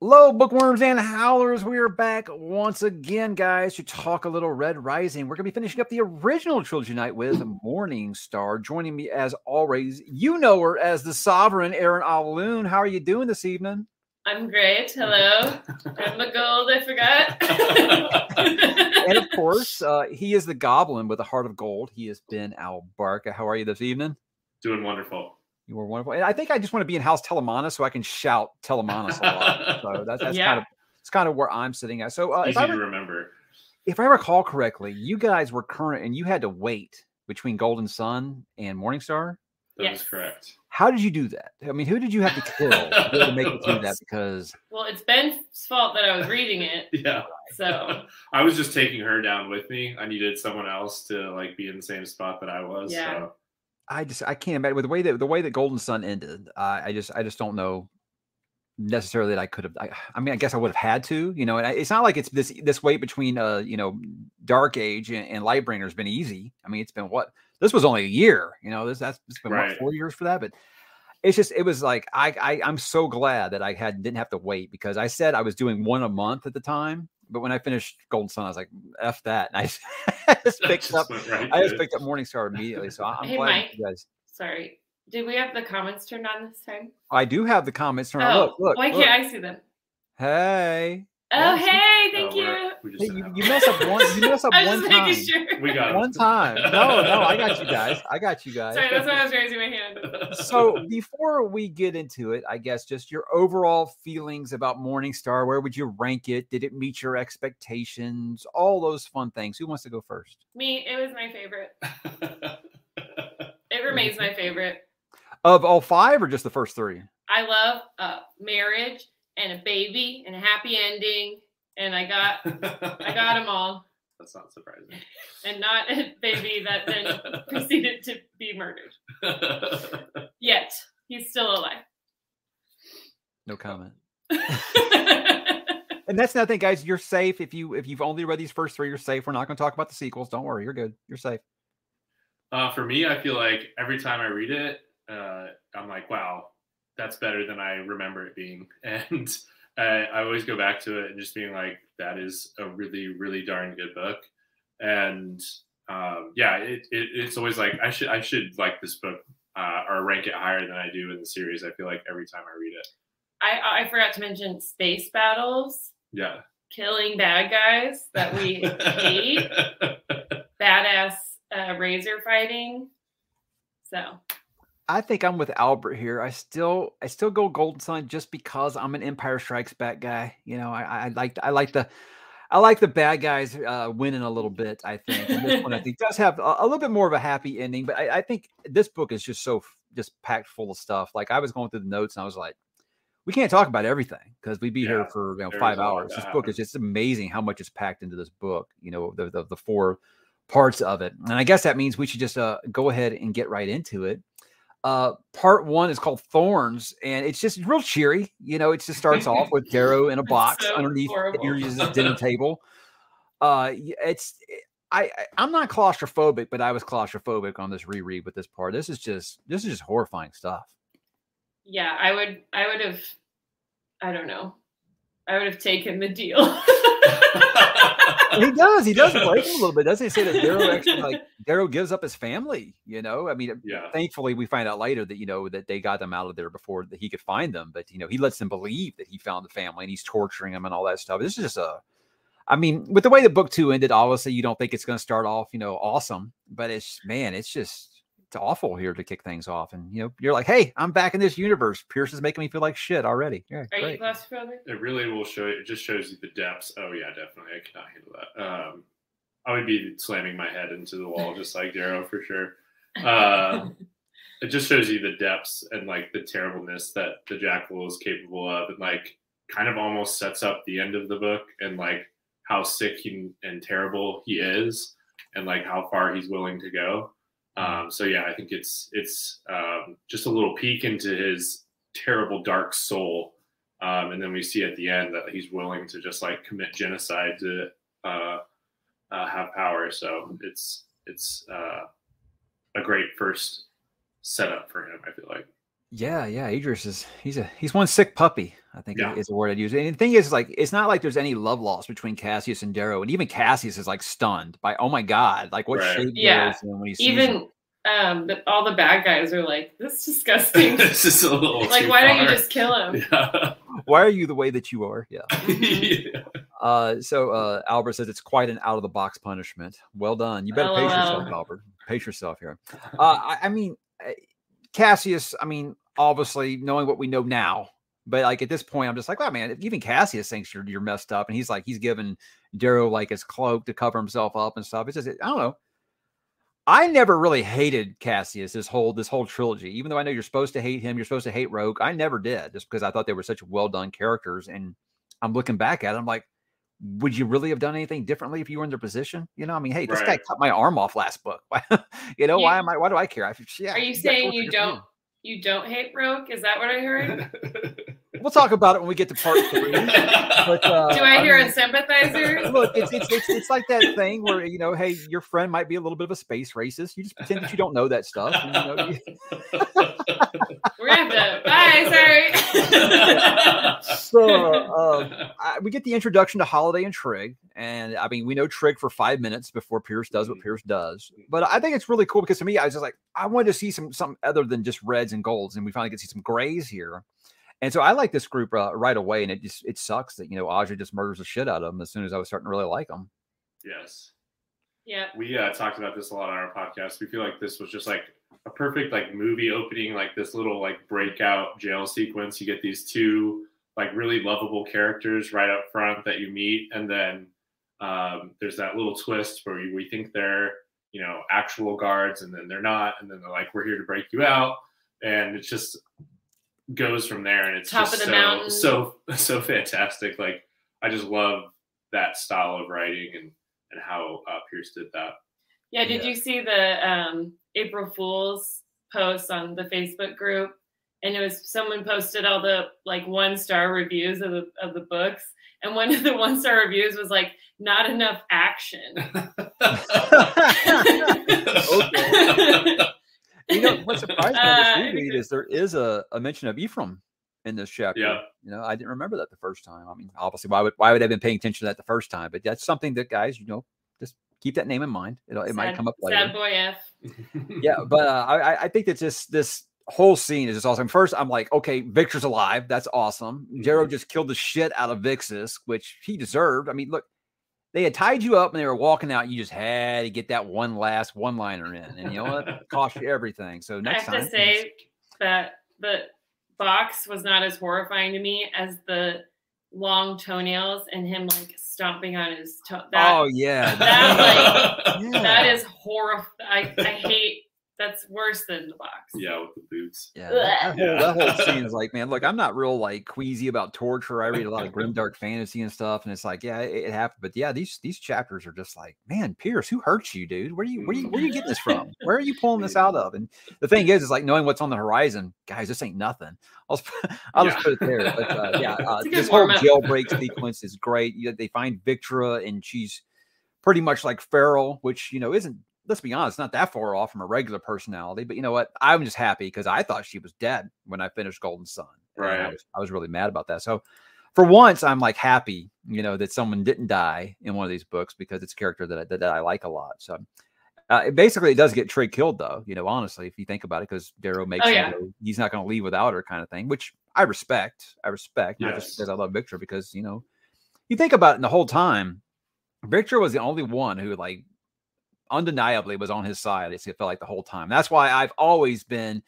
Hello, bookworms and howlers. We are back once again, guys, to talk a little Red Rising. We're going to be finishing up the original trilogy night with Morning Star. Joining me, as always, you know her as the Sovereign, Erin au Lune. How are you doing this evening? I'm great. Hello. I'm the gold. I forgot. and of course, uh, he is the Goblin with a heart of gold. He has been au Barca. How are you this evening? Doing wonderful. You were wonderful. And I think I just want to be in house Telemanus so I can shout Telemanus a lot. so that's, that's yeah. kind of it's kind of where I'm sitting at. So uh, easy if I re- to remember. If I recall correctly, you guys were current and you had to wait between Golden Sun and Morningstar. That yes. is correct. How did you do that? I mean, who did you have to kill to make it through that? Because well, it's Ben's fault that I was reading it. yeah. So I was just taking her down with me. I needed someone else to like be in the same spot that I was. Yeah. So. I just I can't imagine with the way that the way that Golden Sun ended. Uh, I just I just don't know necessarily that I could have. I, I, mean, I guess I would have had to. You know, and it's not like it's this this wait between uh you know Dark Age and, and Lightbringer has been easy. I mean, it's been what this was only a year. You know, this that's it's been right. what four years for that, but it's just it was like I, I I'm so glad that I had didn't have to wait because I said I was doing one a month at the time, but when I finished Golden Sun, I was like, "F that!" And I just picked up. Right I just picked up Morningstar immediately. So I'm hey, glad Mike, you guys. Sorry, did we have the comments turned on this time? I do have the comments turned oh, on. Look, look. Why look. can't I see them? Hey. Oh, hey, thank oh, you. Hey, you, you mess up one. You mess up one time. Sure. We got one time. No, no, I got you guys. I got you guys. Sorry, that's why I was raising my hand. So before we get into it, I guess just your overall feelings about Morningstar. Where would you rank it? Did it meet your expectations? All those fun things. Who wants to go first? Me. It was my favorite. it remains my favorite. Of all five, or just the first three? I love uh, marriage and a baby and a happy ending. And I got I got them all. That's not surprising. And not a baby that then proceeded to be murdered. Yet. He's still alive. No comment. and that's nothing, guys. You're safe if you if you've only read these first three. You're safe. We're not going to talk about the sequels. Don't worry. You're good. You're safe. Uh, for me, I feel like every time I read it, uh, I'm like, wow, that's better than I remember it being. And I, I always go back to it and just being like, that is a really, really darn good book. And um, yeah, it, it, it's always like I should I should like this book uh, or rank it higher than I do in the series. I feel like every time I read it. I I forgot to mention space battles. Yeah. Killing bad guys that we hate. Badass uh, razor fighting. So I think I'm with Albert here. I still I still go Golden Sun just because I'm an Empire Strikes Back guy. You know, I, I like I like the I like the bad guys uh, winning a little bit. I think and this one I think does have a, a, little bit more of a happy ending. But I, I think this book is just so just packed full of stuff. Like I was going through the notes and I was like, we can't talk about everything because we'd be yeah, here for you know five hours. This book is just amazing how much is packed into this book. You know, the the, the four parts of it, and I guess that means we should just uh, go ahead and get right into it. Uh, part one is called Thorns, and it's just real cheery. You know, it just starts off with Darrow in a box so underneath his dinner table. Uh, it's I I'm not claustrophobic, but I was claustrophobic on this reread with this part. This is just this is just horrifying stuff. Yeah, I would I would have I don't know. I would have taken the deal. he does. He does break him a little bit. Doesn't he say that Darrow actually like Darrow gives up his family? You know, I mean, yeah. thankfully we find out later that you know that they got them out of there before that he could find them. But you know, he lets them believe that he found the family and he's torturing them and all that stuff. This is just a, I mean, with the way the book two ended, obviously you don't think it's going to start off, you know, awesome. But it's man, it's just awful here to kick things off. And you know, you're like, hey, I'm back in this universe. Pierce is making me feel like shit already. Yeah, Are great. you claustrophobic? It really will show you. It just shows you the depths. Oh yeah, definitely. I cannot handle that. Um, I would be slamming my head into the wall just like Darrow for sure. Uh, it just shows you the depths and like the terribleness that the Jackal is capable of, and like kind of almost sets up the end of the book and like how sick he, and terrible he is, and like how far he's willing to go. Um, so yeah, I think it's it's um, just a little peek into his terrible dark soul, um, and then we see at the end that he's willing to just like commit genocide to uh, uh, have power. So it's it's uh, a great first setup for him. I feel like. Yeah, yeah. Adrius is he's a he's one sick puppy. I think Yeah. is the word I'd use. And the thing is, like, it's not like there's any love lost between Cassius and Darrow, and even Cassius is like stunned by, oh my god, like what Right. shape Yeah. Darrow's when he sees him. Even um, the, all the bad guys are like, this is disgusting. this is a little like, too why don't you just kill him? Yeah. Why are you the way that you are? Yeah. Yeah. Uh, so uh, Albert says it's quite an out of the box punishment. Well done. You better pace yourself, Albert. Pace yourself here. Uh, I, I mean, uh, Cassius. I mean, obviously knowing what we know now, but like at this point, I'm just like, wow, man. Even Cassius thinks you're you're messed up, and he's like, he's giving Darrow like his cloak to cover himself up and stuff. It's just, I don't know. I never really hated Cassius this whole this whole trilogy, even though I know you're supposed to hate him, you're supposed to hate Roque. I never did, just because I thought they were such well done characters. And I'm looking back at it, I'm like, would you really have done anything differently if you were in their position? You know, I mean, hey, this guy cut my arm off last book. You know, You- why am I? Why do I care? I, yeah, Are you saying you just for me. don't you don't hate Roque? Is that what I heard? We'll talk about it when we get to part three. But uh, Do I hear mean, a sympathizer? Look, it's, it's it's it's like that thing where you know, hey, your friend might be a little bit of a space racist. You just pretend that you don't know that stuff. And, you know, you- We're gonna have to bye, sorry. so uh, I, we get the introduction to Holiday and Trigg, and I mean, we know Trigg for five minutes before Pierce does what Mhm. Pierce does. But I think it's really cool because to me, I was just like, I wanted to see some something other than just reds and golds, and we finally get to see some grays here. And so I like this group uh, right away, and it just it sucks that you know Aja just murders the shit out of them as soon as I was starting to really like them. yes. yeah. We uh, talked about this a lot on our podcast. We feel like this was just like a perfect like movie opening, like this little like breakout jail sequence. You get these two like really lovable characters right up front that you meet, and then um, there's that little twist where we, we think they're you know actual guards, and then they're not, and then they're like, "We're here to break you out," and it just goes from there, and it's Top just of the so mountain. so so fantastic. Like I just love that style of writing and and how uh, Pierce did that. Yeah, did Yeah. you see the um, April Fool's post on the Facebook group? And it was someone posted all the like one star reviews of the of the books, and one of the one star reviews was like, "Not enough action." you know what's surprising Uh, about this think reread is there is a, a mention of Ephraim in this chapter. Yeah. You know, I didn't remember that the first time. I mean, obviously, why would why would I have been paying attention to that the first time? But that's something that guys, you know, just keep that name in mind. It'll, it might come up later. Sad boy F. yeah, but uh, I I- I think that this this whole scene is just awesome. First, I'm like, okay, Victra's alive. That's awesome. Jero Mhm. just killed the shit out of Vixus, which he deserved. I mean, look, they had tied you up and they were walking out. You just had to get that one last one liner in, and you know what? Cost you everything. So next I next have time, to say that the box was not as horrifying to me as the long toenails and him like stomping on his toe. That, oh yeah, that, yeah. that is horrifying. I, I hate. That's worse than the box. yeah, with the boots. Yeah, that, that whole, that whole scene is like, man, look, I'm not real like queasy about torture. I read a lot of grim dark fantasy and stuff, and it's like, yeah, it, it happened. But yeah, these these chapters are just like, man, Pierce, who hurt you, dude? Where do you where you where are you getting this from? Where are you pulling this out of? And the thing is, is like knowing what's on the horizon, guys, this ain't nothing. I'll just, I'll just put it there. But uh, yeah, uh, It's a good this whole jailbreak sequence is great. You, they find Victra, and she's pretty much like feral, which you know isn't. Let's be honest, not that far off from a regular personality. But you know what? I'm just happy because I thought she was dead when I finished Golden Sun. and I Right. was, I was really mad about that. So for once, I'm like happy, you know, that someone didn't die in one of these books because it's a character that I, that, that I like a lot. So. Uh, it basically, it does get Trey killed, though. You know, honestly, if you think about it, because Darrow makes Oh, yeah. go, he's not going to leave without her, kind of thing, which I respect. I respect, not just because I love Victra, because you know, you think about it, and the whole time, Victra was the only one who, like, undeniably was on his side. It felt like the whole time. That's why I've always been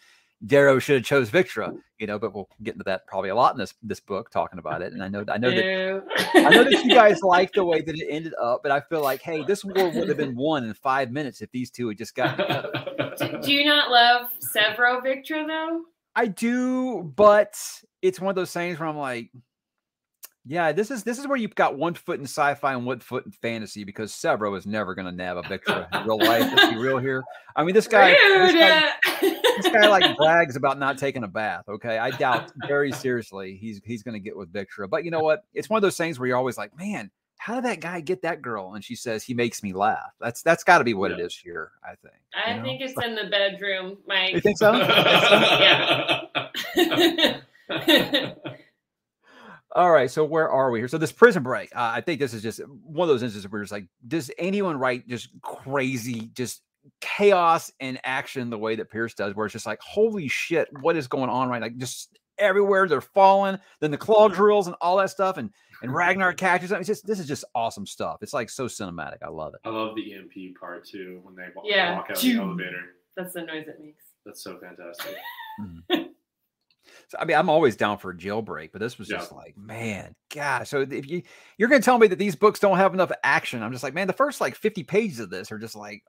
Darrow should have chose Victra, you know. But we'll get into that probably a lot in this this book, talking about it. And I know, I know that I know that you guys like the way that it ended up, but I feel like, hey, this war would have been won in five minutes if these two had just got together. do, do you not love Sevro Victra though? I do, but it's one of those things where I'm like, yeah, this is this is where you've got one foot in sci-fi and one foot in fantasy because Sevro is never going to nab a Victra in real life. Let's be real here. I mean, this guy, this guy, this guy like brags about not taking a bath. Okay, I doubt very seriously he's he's going to get with Victra. But you know what? It's one of those things where you're always like, man, how did that guy get that girl? And she says he makes me laugh. That's that's got to be what it Yeah. is here. I think. I you know? think it's in the bedroom, Mike. You think so? Yeah. All right, so where are we here? So this prison break, uh, I think this is just one of those instances where it's like, does anyone write just crazy, just chaos and action the way that Pierce does, where it's just like, holy shit, what is going on right? Like just everywhere they're falling, then the claw drills and all that stuff, and and Ragnar catches them. It's just this is just awesome stuff. It's like so cinematic. I love it. I love the EMP part too when they walk, Yeah. walk out of the elevator. That's the noise it makes. That's so fantastic. So, I mean, I'm always down for a jailbreak, but this was Yeah. just like, man, gosh. So if you you're gonna tell me that these books don't have enough action, I'm just like, man, the first like 50 pages of this are just like,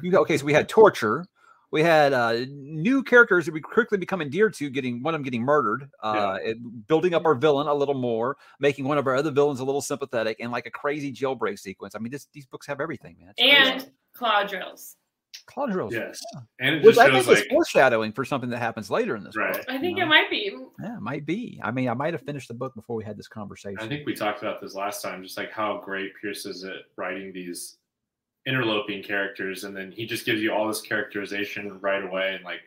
you go, okay, so we had torture, we had uh new characters that we quickly become endeared to, getting one of them getting murdered, uh, it- building up our villain a little more, making one of our other villains a little sympathetic, and like a crazy jailbreak sequence. I mean, this these books have everything, man. It's crazy. And claw drills. Claw drills, Yes. And it which just I think shows is foreshadowing for something that happens later in this Right. book. I think know? it might be. Yeah, it might be. I mean, I might have finished the book before we had this conversation. I think we talked about this last time, just like how great Pierce is at writing these interloping characters, and then he just gives you all this characterization right away. And like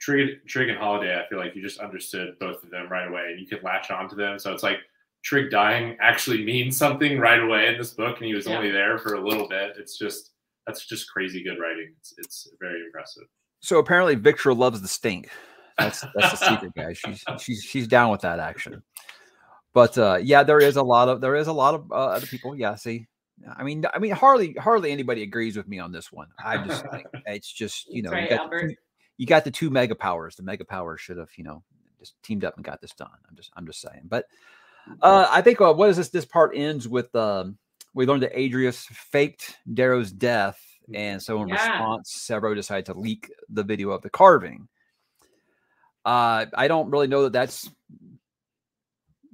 Trigg, Trigg and Holiday, I feel like you just understood both of them right away, and you could latch onto them. So it's like Trigg dying actually means something right away in this book, and he was Yeah. only there for a little bit. It's just that's just crazy good writing. It's, it's very impressive. so. Apparently, Victra loves the stink. That's that's the secret, guys. She's she's she's down with that action. But uh, yeah, there is a lot of there is a lot of uh, other people. Yeah, see, I mean, I mean, hardly hardly anybody agrees with me on this one. I just think it's just you know That's you got the two, you got the two mega powers. The mega powers should have you know just teamed up and got this done. I'm just I'm just saying. But uh, I think uh, what is this? This part ends with um, we learned that Adrius faked Darrow's death, and so in Yeah. response, Sevro decided to leak the video of the carving. Uh, I don't really know that that's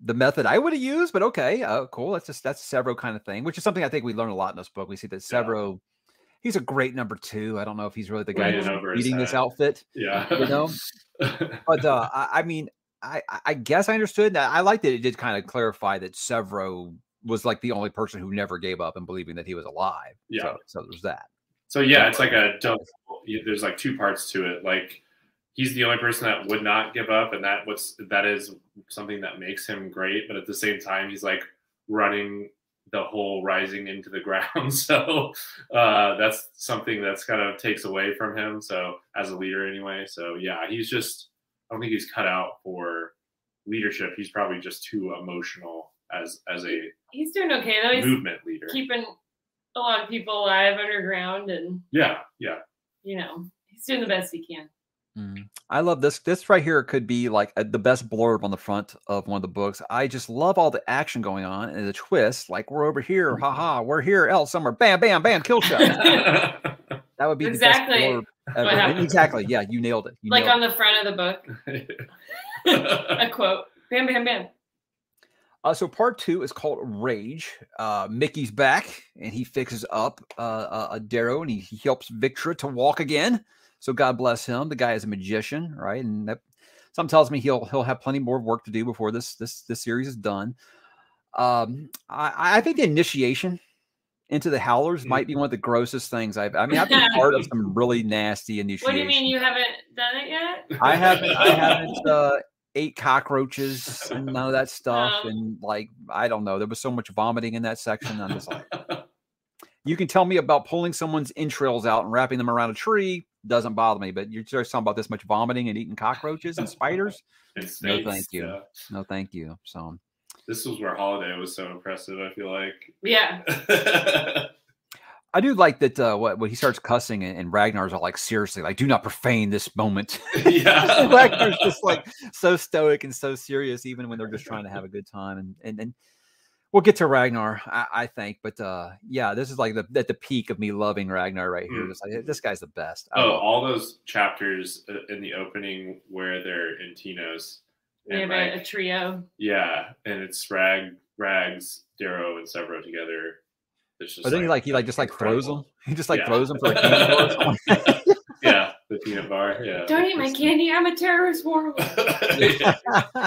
the method I would have used, but okay, uh, cool. That's just that's Sevro kind of thing, which is something I think we learn a lot in this book. We see that Yeah. Sevro, he's a great number two. I don't know if he's really the guy Way who's in over his leading this outfit, Yeah. you know. But uh, I, I mean, I, I- I guess I understood that. I liked that it did kind of clarify that Sevro was like the only person who never gave up and believing that he was alive. Yeah. So, so there's that. So yeah, it's like a double. There's like two parts to it. Like he's the only person that would not give up, and that what's that is something that makes him great. But at the same time, he's like running the whole rising into the ground. So uh, that's something that's kind of takes away from him. So as a leader, anyway. So yeah, he's just. I don't think he's cut out for leadership. He's probably just too emotional as as a He's doing okay though. He's movement leader. keeping a lot of people alive underground, and Yeah, yeah. you know he's doing the best he can. Mm. I love this. This right here could be like a, the best blurb on the front of one of the books. I just love all the action going on and the twist. Like we're over here, haha, we're here, else somewhere, bam, bam, bam, kill shot. That would be Exactly the best blurb ever. what And happened. Exactly. Yeah, you nailed it. You like nailed on the front of the book, a quote: "Bam, bam, bam." Uh, so part two is called Rage. Uh, Mickey's back and he fixes up uh, uh, uh, Darrow and he, he helps Victra to walk again. So God bless him. The guy is a magician, right? And that some tells me he'll he'll have plenty more work to do before this this this series is done. Um, I, I think the initiation into the Howlers might be one of the grossest things I've. I mean, I've been part of some really nasty initiation. What do you mean you haven't done it yet? I haven't. I haven't uh, ate cockroaches and none of that stuff. Um, and like, I don't know. There was so much vomiting in that section. I'm just like, you can tell me about pulling someone's entrails out and wrapping them around a tree. Doesn't bother me. But you're just talking about this much vomiting and eating cockroaches and spiders. It's No, thank you. yeah. No, thank you. So This was where Holiday was so impressive. I feel like. Yeah, I do like that. Uh, what when he starts cussing and, and Ragnar's all like, seriously, like, do not profane this moment. yeah. Ragnar's just like so stoic and so serious, even when they're just trying to have a good time. And and, and we'll get to Ragnar, I, I think. But uh, yeah, this is like the at the peak of me loving Ragnar right here. Mm. Just like this guy's the best. I Oh, love- all those chapters uh, in the opening where they're in Tinos. we have And a, a trio. yeah, and it's Rag, Rags, Darrow, and Sevro together. It's just but then he like he like just like throws them. He just like Yeah. throws them for a candy bar. Yeah, the peanut bar. Yeah. Don't eat my candy. I'm a terrorist warlord. Yeah.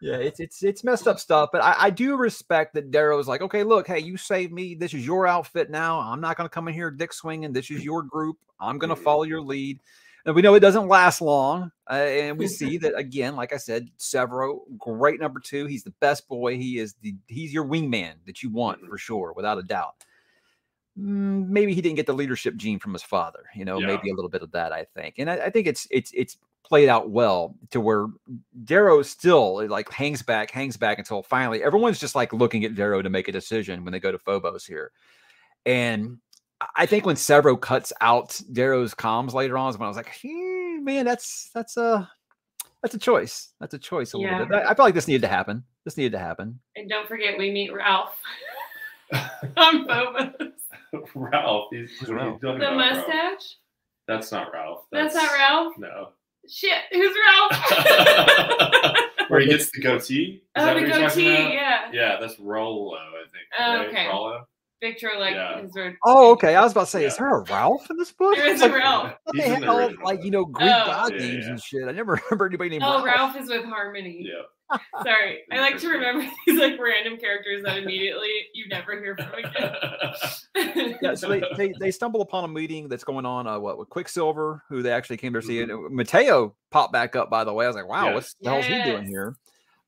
yeah, it's it's it's messed up stuff, but I, I do respect that Darrow's like, okay, look, hey, you saved me. This is your outfit now. I'm not going to come in here dick swinging. This is your group. I'm going to Mhm. follow your lead. And we know it doesn't last long. Uh, and we see that again, like I said, Sevro, great number two. He's the best boy. He is the he's your wingman that you want Mhm. for sure, without a doubt. Mm, Maybe he didn't get the leadership gene from his father, you know, Yeah. maybe a little bit of that, I think. And I, I think it's it's it's played out well to where Darrow still like hangs back, hangs back until finally everyone's just like looking at Darrow to make a decision when they go to Phobos here. And I- I think when Sevro cuts out Darrow's comms later on is when I was like, "Hmm, man, that's that's a that's a choice. That's a choice a Yeah. little bit. I, I felt like this needed to happen. This needed to happen. And don't forget, we meet Ralph on Phobos. Ralph. He's, Who's what are you Ralph? talking The about, Ralph? mustache? That's not Ralph. That's, not Ralph? No. Shit, who's Ralph? Where he gets the goatee? Is oh, that the what you're talking goatee, yeah. Yeah, that's Rollo, I think. Oh, right? okay. Rollo? Victra, like, Yeah. his word. Oh, okay. I was about to say, is there a Ralph in this book? There is It's a like, Ralph. I thought He's they in had the all like you know Greek Oh. god Yeah, names yeah. and shit. I never remember anybody named Oh, Ralph. Ralph is with Harmony. Yeah. Sorry. I like to remember these like random characters that immediately you never hear from again. Yeah, so they, they they stumble upon a meeting that's going on. Uh, what with Quicksilver, who they actually came to see. Mhm. And Matteo popped back up. By the way, I was like, wow, Yes. what the hell's he doing here?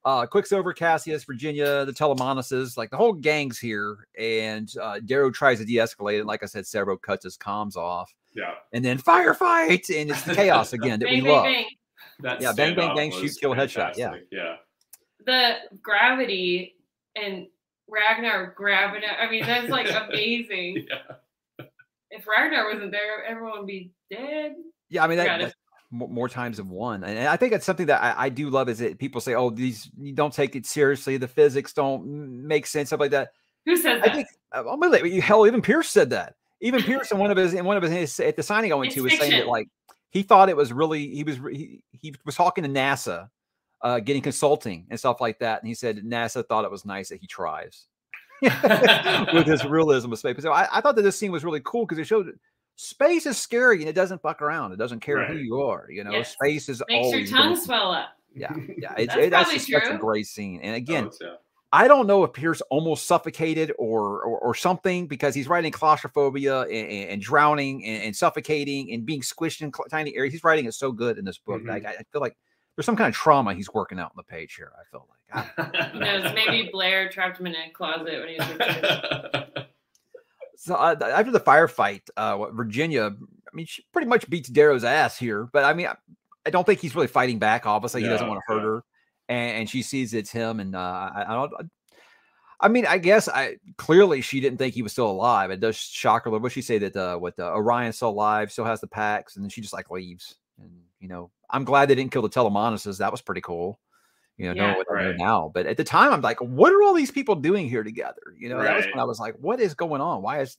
Uh, Quicksilver, Cassius, Virginia, the Telemanuses, like the whole gang's here. And uh, Darrow tries to de-escalate it. Like I said, Sevro cuts his comms off, yeah. and then firefight, and it's the chaos again that bang, we bang, love. bang. That Yeah, bang, bang, bang, shoot, kill, headshot, yeah. Yeah. The gravity and Ragnar grabbing it. I mean, that's like amazing. Yeah. If Ragnar wasn't there, everyone would be dead. Yeah, I mean that, Got it. that's mo- more times than one, and I think it's something that I, I do love. Is that people say, "Oh, these you don't take it seriously. The physics don't make sense." Stuff like that. Who says I that? think uh, I'm gonna let you. Hell, even Pierce said that. Even Pierce in one of his in one of his at the signing I went It's to was saying that like he thought it was really he was he, he was talking to NASA, uh, getting consulting and stuff like that, and he said NASA thought it was nice that he tries with his realism of space. So I, I thought that this scene was really cool because it showed space is scary and it doesn't fuck around. It doesn't care who you are. You know, Yes. space is Makes your always gonna- tongue swell up. Yeah, yeah, it's, That's it, that's probably just such a great scene. And Oh, again, it's- yeah. I don't know if Pierce almost suffocated or or, or something because he's writing claustrophobia and, and- and drowning and, and suffocating and being squished in cl- tiny areas. He's writing it so good in this book. Mhm. Like I, I feel like there's some kind of trauma he's working out on the page here. I feel like. I- Who knows? Maybe Blair trapped him in a closet when he was a kid. so uh, after the firefight, uh, Virginia, I mean, she pretty much beats Darrow's ass here. But I mean, I, I don't think he's really fighting back. Obviously, he doesn't want to hurt no. her, and, and she sees it's him. And uh, I, I don't. I mean, I guess I clearly she didn't think he was still alive. It does shock her. What she say that uh, what uh, Orion's still alive, still has the packs, and then she just like leaves. And you know, I'm glad they didn't kill the Telemanuses. That was pretty cool. You know, knowing Yeah. what I know now. But at the time, I'm like, what are all these people doing here together? You know, that was when I was like, what is going on? Why is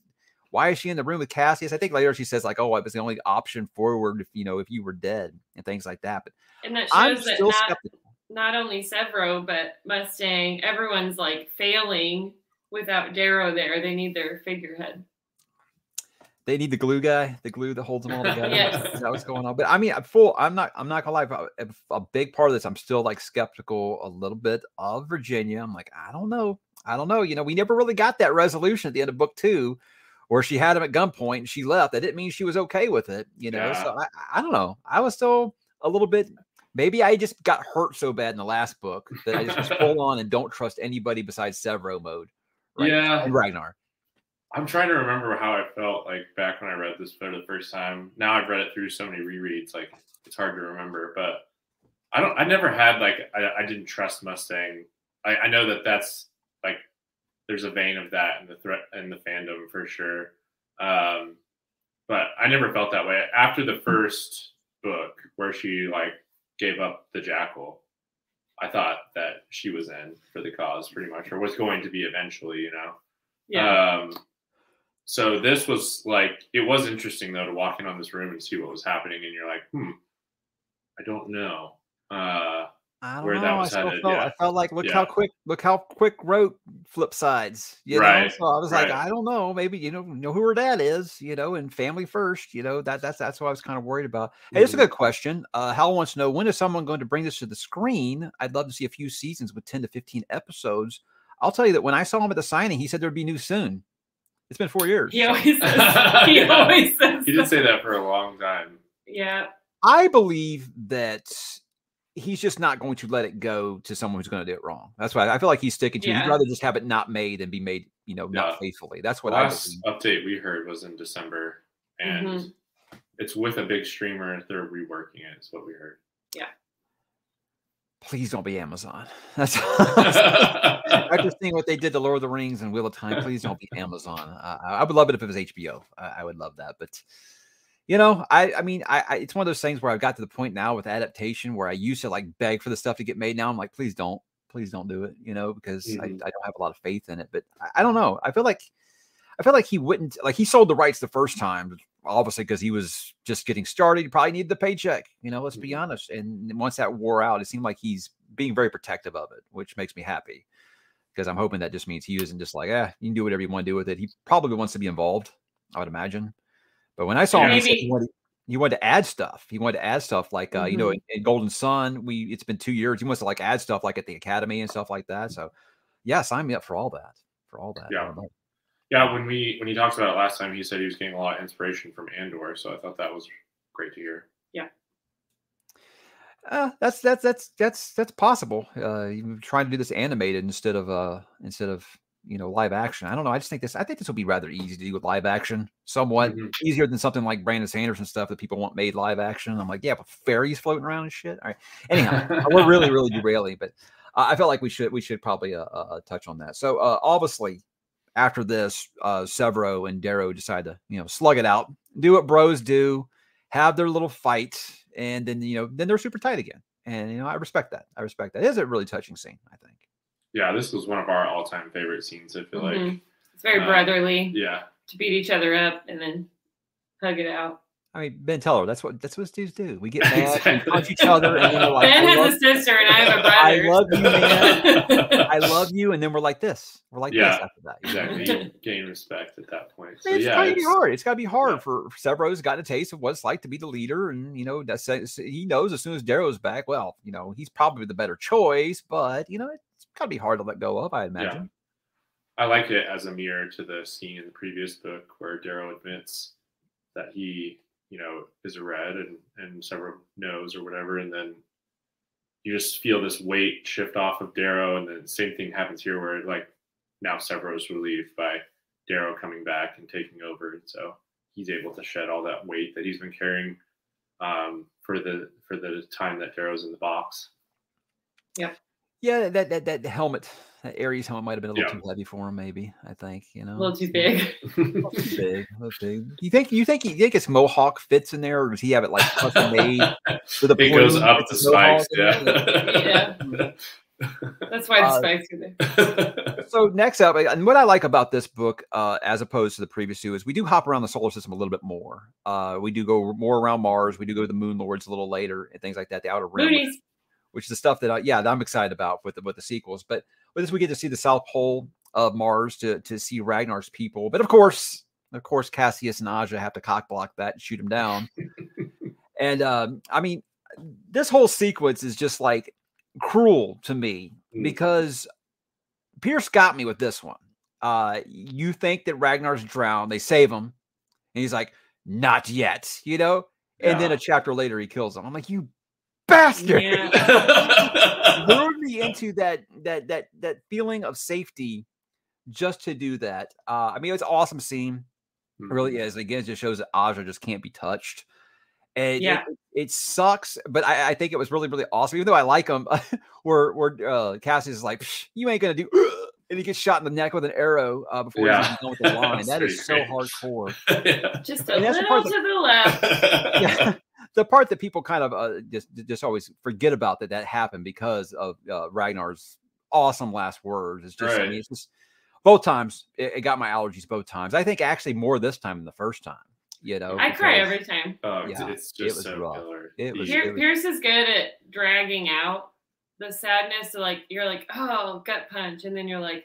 why is she in the room with Cassius? I think later she says like, "Oh, it was the only option forward if you know if you were dead and things like that." But And that I'm shows that still not, skeptical. not only Sevro, but Mustang, everyone's like failing without Darrow there. They need their figurehead. They need the glue guy, the glue that holds them all together. Yes. Is that what's going on? But I mean, I'm full. I'm not. I'm not gonna lie. A, a big part of this, I'm still like skeptical a little bit of Virginia. I'm like, I don't know. I don't know. You know, we never really got that resolution at the end of book two, where she had him at gunpoint and she left. That didn't mean she was okay with it. You know, Yeah. so I, I don't know. I was still a little bit. Maybe I just got hurt so bad in the last book that I just was full on and don't trust anybody besides Sevro mode. Right? Yeah. And Ragnar. I'm trying to remember how I felt like back when I read this for the first time. Now I've read it through so many rereads, like it's hard to remember. But I don't. I never had like I, I didn't trust Mustang. I, I know that that's like there's a vein of that in the threat in the fandom for sure. Um, but I never felt that way after the first book where she like gave up the jackal. I thought that she was in for the cause pretty much, or was going to be eventually. You know. Yeah. Um, so this was like it was interesting though to walk in on this room and see what was happening, and you're like, hmm, I don't know. Uh, I don't where that know. I was headed, felt yeah. I felt like look Yeah. how quick look how quick Roque flip sides. You know, so I was like. I don't know. Maybe you know know who her dad is. You know, and family first. You know that that's that's what I was kind of worried about. Hey, it's a good question. Uh, Hal wants to know when is someone going to bring this to the screen? I'd love to see a few seasons with ten to fifteen episodes. I'll tell you that when I saw him at the signing, he said there'd be new soon. It's been four years. He always says. He always says. he did that. say that for a long time. Yeah. I believe that he's just not going to let it go to someone who's going to do it wrong. That's why I feel like he's sticking to. it. He'd rather just have it not made than be made, you know, Yeah. not faithfully. That's what the I last believe. update we heard was in December, and Mhm. it's with a big streamer, and they're reworking it. Is what we heard. Please don't be Amazon. That's after seeing what they did to Lord of the Rings and Wheel of Time. Please don't be Amazon. Uh, I I would love it if it was HBO. I, I would love that, but you know, I I mean, I, I it's one of those things where I've got to the point now with adaptation where I used to like beg for the stuff to get made. Now I'm like, please don't, please don't do it. You know, because I, I Mhm. don't have a lot of faith in it. But I, I don't know. I feel like I feel like he wouldn't like he sold the rights the first time, obviously because he was just getting started. He probably needed the paycheck. You know, let's be Mhm. honest. And once that wore out, it seemed like he's being very protective of it, which makes me happy because I'm hoping that just means he isn't just like, eh, you can do whatever you want to do with it. He probably wants to be involved, I would imagine. But when I saw him, he, said he Maybe- wanted, he wanted to add stuff. He wanted to add stuff like, uh, you know, in, in Golden Sun, we it's been two years. He wants to like add stuff like at the Academy and stuff like that. So, yeah, sign me up for all that. For all that. Yeah. Don't know. Yeah, when we when he talked about it last time, he said he was getting a lot of inspiration from Andor, so I thought that was great to hear. Yeah. Uh, that's that's that's that's that's possible. Uh, you trying to do this animated instead of uh instead of you know live action. I don't know. I just think this. I think this will be rather easy to do with live action. Somewhat Mhm. easier than something like Brandon Sanderson stuff that people want made live action. I'm like, yeah, but fairies floating around and shit. All right. Anyhow, uh, we're really really derailing, but uh, I felt like we should we should probably uh, uh, uh, touch on that. So uh, obviously, after this, uh, Sevro and Darrow decide to you know slug it out, do what bros do, have their little fight, and then you know then they're super tight again. And you know I respect that. I respect that. It is a really touching scene. I think. Yeah, this was one of our all time favorite scenes. I feel like. Mhm. It's very Uh, brotherly Yeah, to beat each other up and then hug it out. I mean, Ben Teller. That's what that's what dudes do. We get mad, Exactly. we punch each other, and then we're like, ben I has love, a sister and I have a I brother. I love you, man. I love you, and then we're like this. We're like Yeah, this after that. you exactly. You gain respect at that point. So it's yeah, gotta be hard. It's gotta be hard yeah. for Sevro's gotten a taste of what it's like to be the leader, and you know that's he knows as soon as Darrow's back. Well, you know he's probably the better choice, but you know it's gotta be hard to let go of. I imagine. I like it as a mirror to the scene in the previous book where Darrow admits that he, you know, is a red and and Sevro knows or whatever, and then you just feel this weight shift off of Darrow, and then same thing happens here where like now Sevro is relieved by Darrow coming back and taking over, and so he's able to shed all that weight that he's been carrying um, for the for the time that Darrow's in the box. Yeah, that that that helmet, that Ares helmet might have been a little Yeah. too heavy for him. Maybe I think you know a little too big. A little too big, a little big. You think you think you think his mohawk fits in there, or does he have it like custom made? with a it goes up the spikes, in yeah. That's why the Uh, spikes are there. so next up, and what I like about this book, uh, as opposed to the previous two, is we do hop around the solar system a little bit more. Uh, we do go more around Mars. We do go to the Moon Lords a little later and things like that. The Outer Rim, Moonies. Which is the stuff that I, yeah, that I'm excited about with the with the sequels. But with this, we get to see the South Pole of Mars to to see Ragnar's people. But of course, of course, Cassius and Aja have to cock block that and shoot him down. and um, I mean, this whole sequence is just like cruel to me Mm. because Pierce got me with this one. Uh, you think that Ragnar's drowned, they save him, and he's like, "Not yet," you know. And then a chapter later, he kills him. I'm like, "You bastard!" Yeah. lured me into that that that that feeling of safety just to do that. Uh, I mean, it's an awesome scene. It really Mm-hmm. is. Again, it just shows that Aja just can't be touched. And it- Yeah. it, it sucks, but I, I think it was really, really awesome. Even though I like him, where where uh, Cassius is like, "Psh, "You ain't gonna do," and he gets shot in the neck with an arrow uh, before he's Yeah. even done with the line. That's so pretty great. hardcore. Yeah. Just a And that's the little to the left. Yeah, the part that people kind of uh, just just always forget about that that happened because of uh, Ragnar's awesome last words. It's just, I mean, it's just both times it, it got my allergies both times. I think actually more this time than the first time. You know, I cry every time. Oh, it's, Yeah, it's it just was so rough. killer. It was- He- Pier- Pierce is good at dragging out the sadness. So like you're like, oh, gut punch, and then you're like,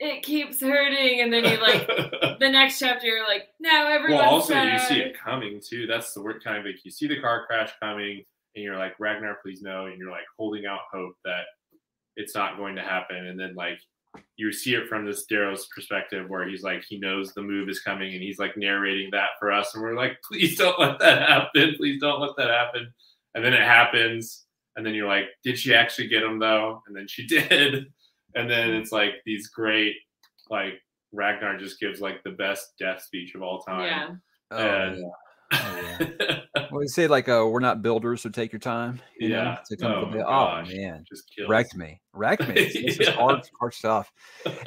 it keeps hurting, and then you like the next chapter, you're like, now well, also sad. you see it coming too. That's the word kind of like you see the car crash coming, and you're like Ragnar, please no, and you're like holding out hope that it's not going to happen, and then like you see it from this Darrow's perspective where he's like he knows the move is coming and he's like narrating that for us and we're like please don't let that happen. Please don't let that happen. And then it happens and then you're like did she actually get him though? And then she did and then it's like these great like Ragnar just gives like the best death speech of all time Yeah. Oh, And- yeah. Oh, yeah. Well, you say like, uh, "We're not builders, so take your time." You know, Yeah. to come to Oh, the my bit. gosh. oh man, just kills. wrecked me, wrecked me. It's, it's just Yeah. hard, hard stuff.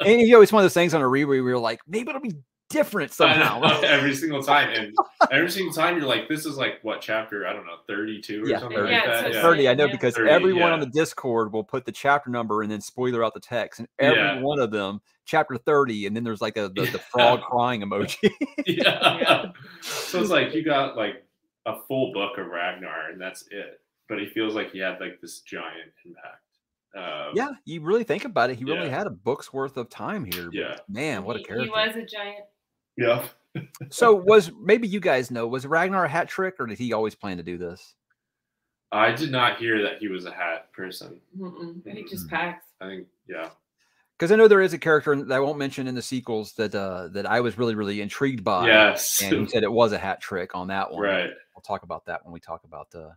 And you know, it's one of those things on a reread where you're like, maybe it'll be different I somehow. know, every single time, and every single time you're like, "This is like what chapter? I don't know, thirty-two or Yeah, something 30. like Yeah, that." Yeah. 30 i know Yeah. because 30, everyone on the discord will put the chapter number and then spoiler out the text and every Yeah. one of them chapter 30 and then there's like a the, the frog crying emoji yeah. Yeah. So it's like you got like a full book of Ragnar, and that's it. But he feels like he had like this giant impact. Um, yeah you really think about it he really had a book's worth of time here Yeah. man what a character He was a giant. Yeah. so was maybe you guys know was ragnar a hat trick or did he always plan to do this I did not hear that he was a hat person. Mm-mm. He just Mm. packs. I think, yeah. because i know there is a character that i won't mention in the sequels that uh that i was really really intrigued by yes. and he said it was a hat trick on that one right. we'll talk about that when we talk about the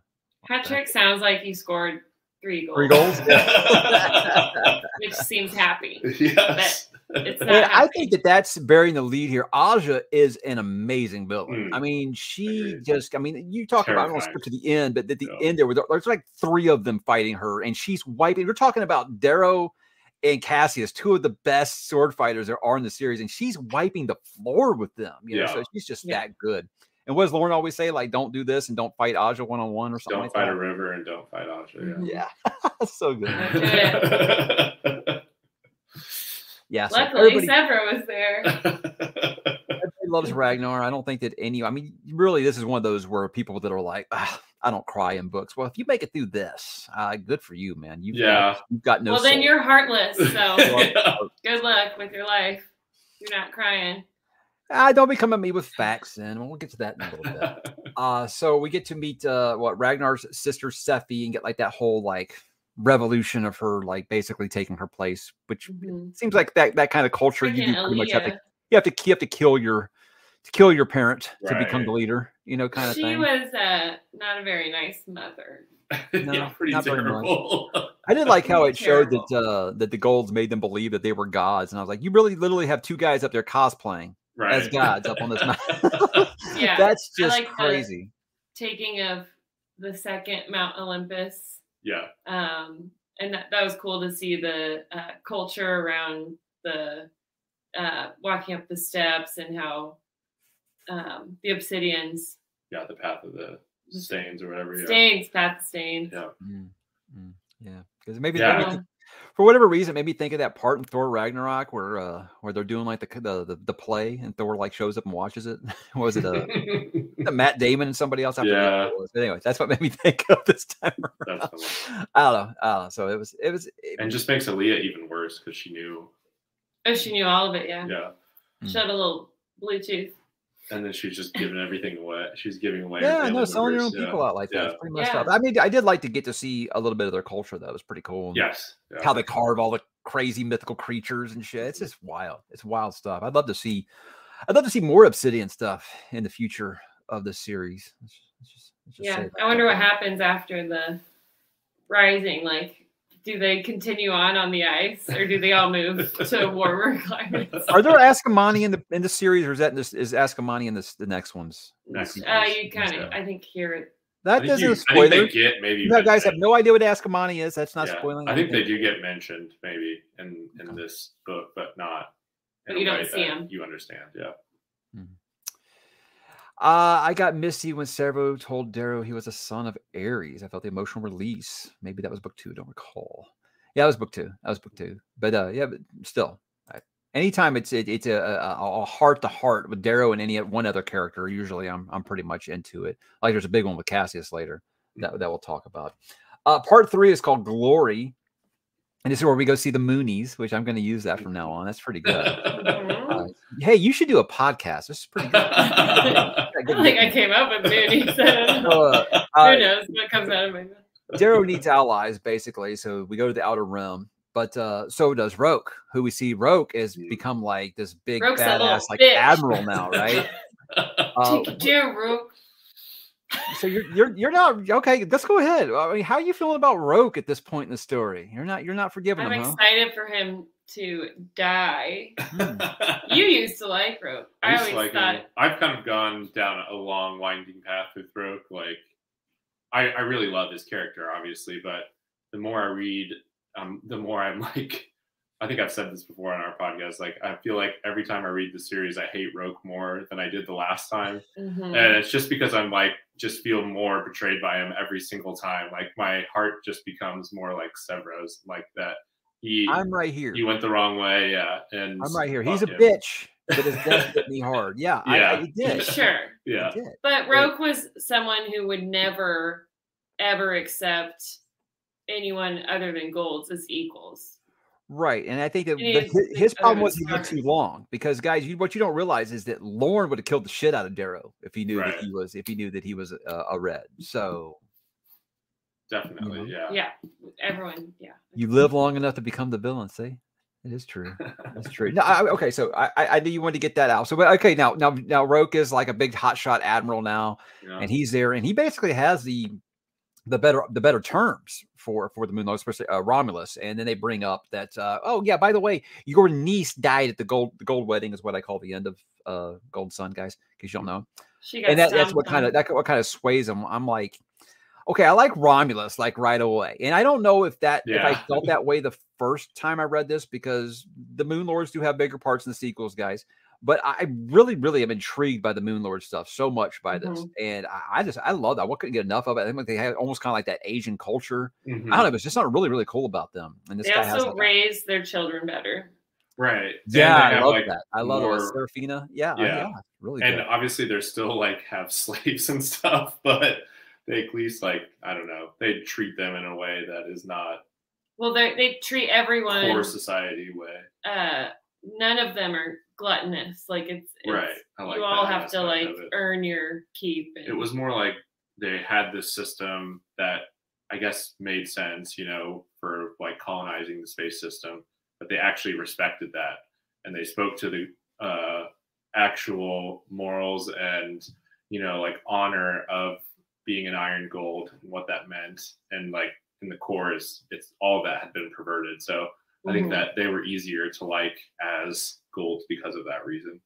Hat trick sounds like he scored three goals. Three goals? Which seems happy. yes. It's not I happy. think that that's bearing the lead here. Aja is an amazing villain. Mm. I mean, she Agreed. just, I mean, you talk about, I don't want to Terrifying. skip to the end, but at the Yeah. end there, were- there's like three of them fighting her, and she's wiping. We're talking about Darrow and Cassius, two of the best sword fighters there are in the series, and she's wiping the floor with them. You know, so she's just Yeah. that good. And what does Lorn always say? Like, don't do this and don't fight Aja one on one or something Don't like fight that. a river and don't fight Aja. Mhm. Yeah, so good. Don't Yeah, so Luckily, everybody- Sevro was there. Everybody loves Ragnar. I don't think that any. I mean, really, this is one of those where people that are like, "Ah, I don't cry in books. Well, if you make it through this, uh, good for you, man. You've Yeah. got, you've got no. well, then you're heartless. So Yeah. good luck with your life. You're not crying. Ah, don't be coming at me with facts, and we'll get to that in a little bit. Uh, so we get to meet uh, what Ragnar's sister Sefi and get like that whole like revolution of her like basically taking her place, which Mhm. seems like that that kind of culture you do Freaking pretty much have to you have to you have to kill your to kill your parent to become the leader, you know, kind of She thing. was uh, not a very nice mother. No, yeah, pretty not very much. terrible. I did like how it showed that uh, that the golds made them believe that they were gods, and I was like, you really literally have two guys up there cosplaying right. as gods up on this mountain. Yeah, That's just like crazy. Taking of the second Mount Olympus. yeah. Um, and that, that was cool to see the uh, culture around the uh, walking up the steps and how um, the obsidians Yeah. The path of the stains or whatever. Yeah. stains, path stains. Yeah. Mm, mm, yeah, because maybe Yeah. Maybe th- for whatever reason, it made me think of that part in Thor Ragnarok where uh, where they're doing like the, the the the play, and Thor like shows up and watches it. What was it uh, the Matt Damon and somebody else? I forget who Yeah. was. But anyway, that's what made me think of this time. around. I don't know. I don't know. So it was it was it, And just makes Alia even worse because she knew. Oh, she knew all of it. Yeah, Yeah. Mm. she had a little Bluetooth. And then she's just giving everything away. She's giving away. her Yeah, family no, selling your own members, yeah. people out like that. Yeah. It's pretty messed Yeah. up. I mean, I did like to get to see a little bit of their culture, though. It was pretty cool. and Yes. Yeah. How they carve all the crazy mythical creatures and shit. It's mm-hmm. just wild. It's wild stuff. I'd love to see. I'd love to see more Obsidian stuff in the future of this series. Let's just- let's just- Yeah, say I wonder what happens after the rising. Like, do they continue on on the ice, or do they all move to warmer climates? Are there Ascomanni in the in the series, or is that in this, is Ascomanni in this the next ones? Next The Uh, you kind of, I think, hear it. I That think, isn't you, a I think they get maybe. You know, guys have no idea what Ascomanni is. That's not Yeah. spoiling. I think they do get mentioned maybe in in Okay. this book, but not. But you a don't way see that 'em. You understand, yeah. Uh, I got misty when Sevro told Darrow he was a son of Ares. I felt the emotional release. Maybe that was book two. I Don't recall. Yeah, that was book two. That was book two. But uh, yeah, but still, I, anytime it's it, it's a, heart to heart with Darrow and any one other character, usually I'm I'm pretty much into it. Like there's a big one with Cassius later that that we'll talk about. Uh, part three is called Glory, and this is where we go see the Moonies, which I'm going to use that from now on. That's pretty good. Hey, you should do a podcast. This is pretty good. I don't think I came up with moonies. So, uh, uh, Who knows what comes out of my mouth? Darrow needs allies, basically. So we go to the outer rim. but uh, so does Roque, who we see Roque has become like this big Roque's badass like bitch. admiral now, right? Uh, Take it down, Rook. so you're you're you're not okay. Let's go ahead. I mean, how are you feeling about Roque at this point in the story? You're not you're not forgiving I'm him, huh? excited for him to die. Hmm. You used to like Roque. I, used to always like thought him. I've kind of gone down a long winding path with Roque. Like, I, I really love his character, obviously, but the more I read, um, the more I'm like, I think I've said this before on our podcast. Like, I feel like every time I read the series, I hate Roque more than I did the last time, Mhm. and it's just because I'm like, just feel more betrayed by him every single time. Like, my heart just becomes more like Sevro's, like that. He I'm right here. he went the wrong way, yeah, and I'm right here. He's a him. bitch, but his death hit me hard. Yeah, I, I, Yeah. he did. sure. Yeah, did. But Roque was someone who would never, ever accept anyone other than Golds as equals. Right, and I think that the, his, his problem was he lived star. too long. Because guys, you, what you don't realize is that Lorn would have killed the shit out of Darrow if he knew Right. that he was if he knew that he was a, a red. So definitely, Mhm. yeah. Yeah, everyone. Yeah. you live long enough to become the villain. See, it is true. That's true. No, I, okay, so I, I I knew you wanted to get that out. So, but okay, now now now Roque is like a big hotshot admiral now, Yeah. and he's there, and he basically has the the better the better terms for for the Moonlord, especially uh, Romulus. And then they bring up that uh, oh yeah, by the way, your niece died at the gold the gold wedding is what I call the end of uh Gold Sun, guys, because you don't know. She got And that, that's what kind of on. that what kind of sways him. I'm like, okay, I like Romulus like right away, and I don't know if that if I felt that way the first time I read this because the Moon Lords do have bigger parts in the sequels, guys. But I I really, really am intrigued by the Moon Lord stuff so much by this, Mhm. and I, I just I love that. I couldn't get enough of it. I think like they had almost kind of like that Asian culture. Mhm. I don't know, it's just something really, really cool about them. And this They guy has also like a- raise their children better. Right. Yeah, I love like, that. I love it. more- Serafina. Yeah, Yeah. yeah, really And good. obviously, they're still like have slaves and stuff, but they at least like I don't know, they treat them in a way that is not Well, they they treat everyone. core society way. Uh, none of them are gluttonous. Like it's, it's Right. I like you all have to like earn your keep. And, it was more like they had this system that I guess made sense, you know, for like colonizing the space system, but they actually respected that and they spoke to the uh, actual morals and you know like honor of being an iron gold and what that meant and like in the cores it's all that had been perverted so i think Mhm. that they were easier to like as gold because of that reason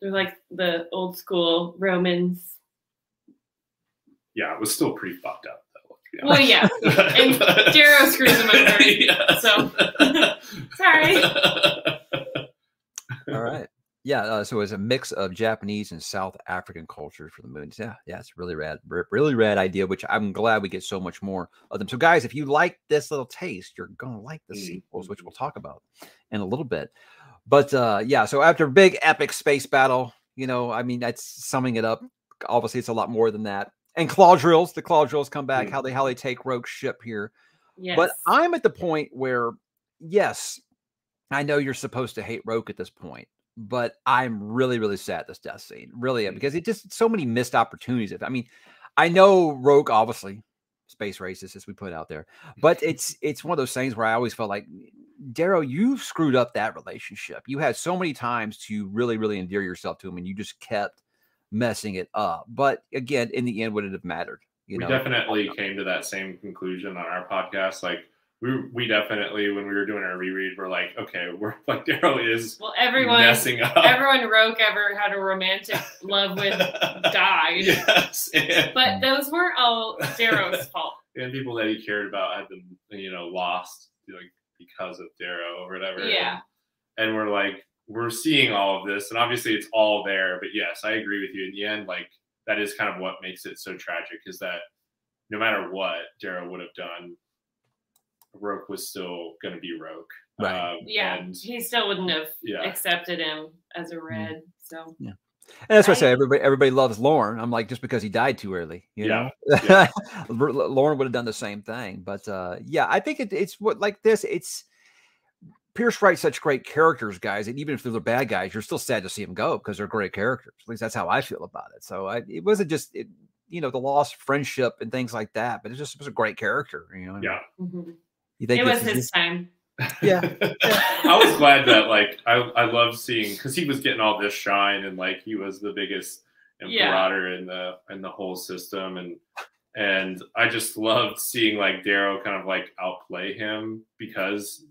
they're like the old school Romans. yeah it was still pretty fucked up though let's Well, yeah, and Darrow screws them over. Yes. So sorry. All right. Yeah, uh, so it's a mix of Japanese and South African cultures for the moons. Yeah, yeah, it's really rad, r- really rad idea. Which I'm glad we get so much more of them. So, guys, if you like this little taste, you're gonna like the Mm, sequels, which we'll talk about in a little bit. But uh, yeah, so after big epic space battle, you know, I mean, that's summing it up. Obviously, it's a lot more than that. And claw drills, the claw drills come back. Mm. How they how they take Roque's ship here. Yes. But I'm at the point where, yes, I know you're supposed to hate Roque at this point, but I'm really, really sad this death scene. Really, Mm. because it just so many missed opportunities. I mean, I know Roque obviously space racist as we put out there, but it's it's one of those things where I always felt like Darrow, you've screwed up that relationship. You had so many times to really, really endear yourself to him, and you just kept messing it up. But again, in the end, would it have mattered? You we know, definitely came to that same conclusion on our podcast. Like we we definitely when we were doing our reread, we're like, okay, we're like Darrow is well, everyone, messing up. everyone Roque ever had a romantic love with died. yes, and, But those weren't all Darrow's fault. and people that he cared about had been you know lost like because of Darrow or whatever. Yeah. and we're like we're seeing all of this and obviously it's all there but yes i agree with you in the end like that is kind of what makes it so tragic is that no matter what Darrow would have done roque was still going to be roque Right. um, Yeah, and he still wouldn't have yeah accepted him as a red. So And that's why I say everybody everybody loves Lorn. I'm like just because he died too early, you Yeah, know. Lorn would have done the same thing, but uh, yeah, I think it, it's what like this. It's Pierce writes such great characters, guys, and even if they're the bad guys, you're still sad to see them go because they're great characters. At least that's how I feel about it. So I, it wasn't just it, you know the lost friendship and things like that, but it just was a great character. You know. yeah mhm. You think It was his time. Yeah. I was glad that like I I love seeing because he was getting all this shine and like he was the biggest Yeah. in the in the whole system and and I just loved seeing like Darrow kind of like outplay him because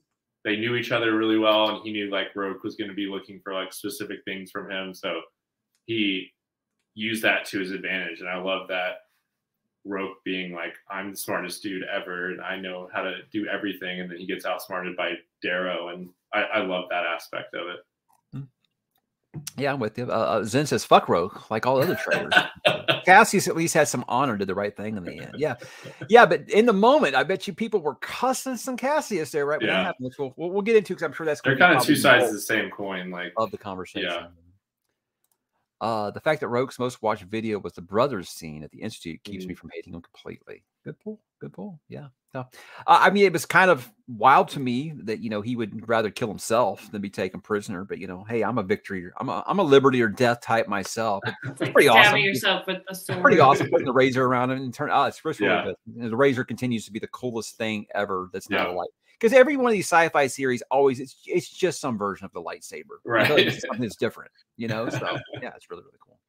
they knew each other really well and he knew like Roque was going to be looking for like specific things from him so he used that to his advantage and I love that Roque being like, I'm the smartest dude ever, and I know how to do everything, and then he gets outsmarted by Darrow, and I, I love that aspect of it. Yeah, I'm with you. Uh, uh, Zen says, "Fuck Roque," like all other traitors. Cassius at least had some honor, did the right thing in the end. Yeah, yeah, but in the moment, I bet you people were cussing some Cassius there, right? Yeah. happened, which we'll, we'll, we'll get into because I'm sure that's They're kind of two sides of the same coin. Like, of the conversation. Uh, the fact that Roque's most watched video was the brothers scene at the Institute keeps me from hating him completely. Good pull. Good pull. Yeah. So, uh, I mean, it was kind of wild to me that you know he would rather kill himself than be taken prisoner. But you know, hey, I'm a victory. I'm a I'm a liberty or death type myself. It's like pretty awesome. yourself with a sword. Pretty awesome putting the razor around and turn. Oh, it's really Yeah. good. The razor continues to be the coolest thing ever. That's not a light because every one of these sci-fi series always it's it's just some version of the lightsaber. Like it's Right. something that's different. You know. So yeah, it's really really cool.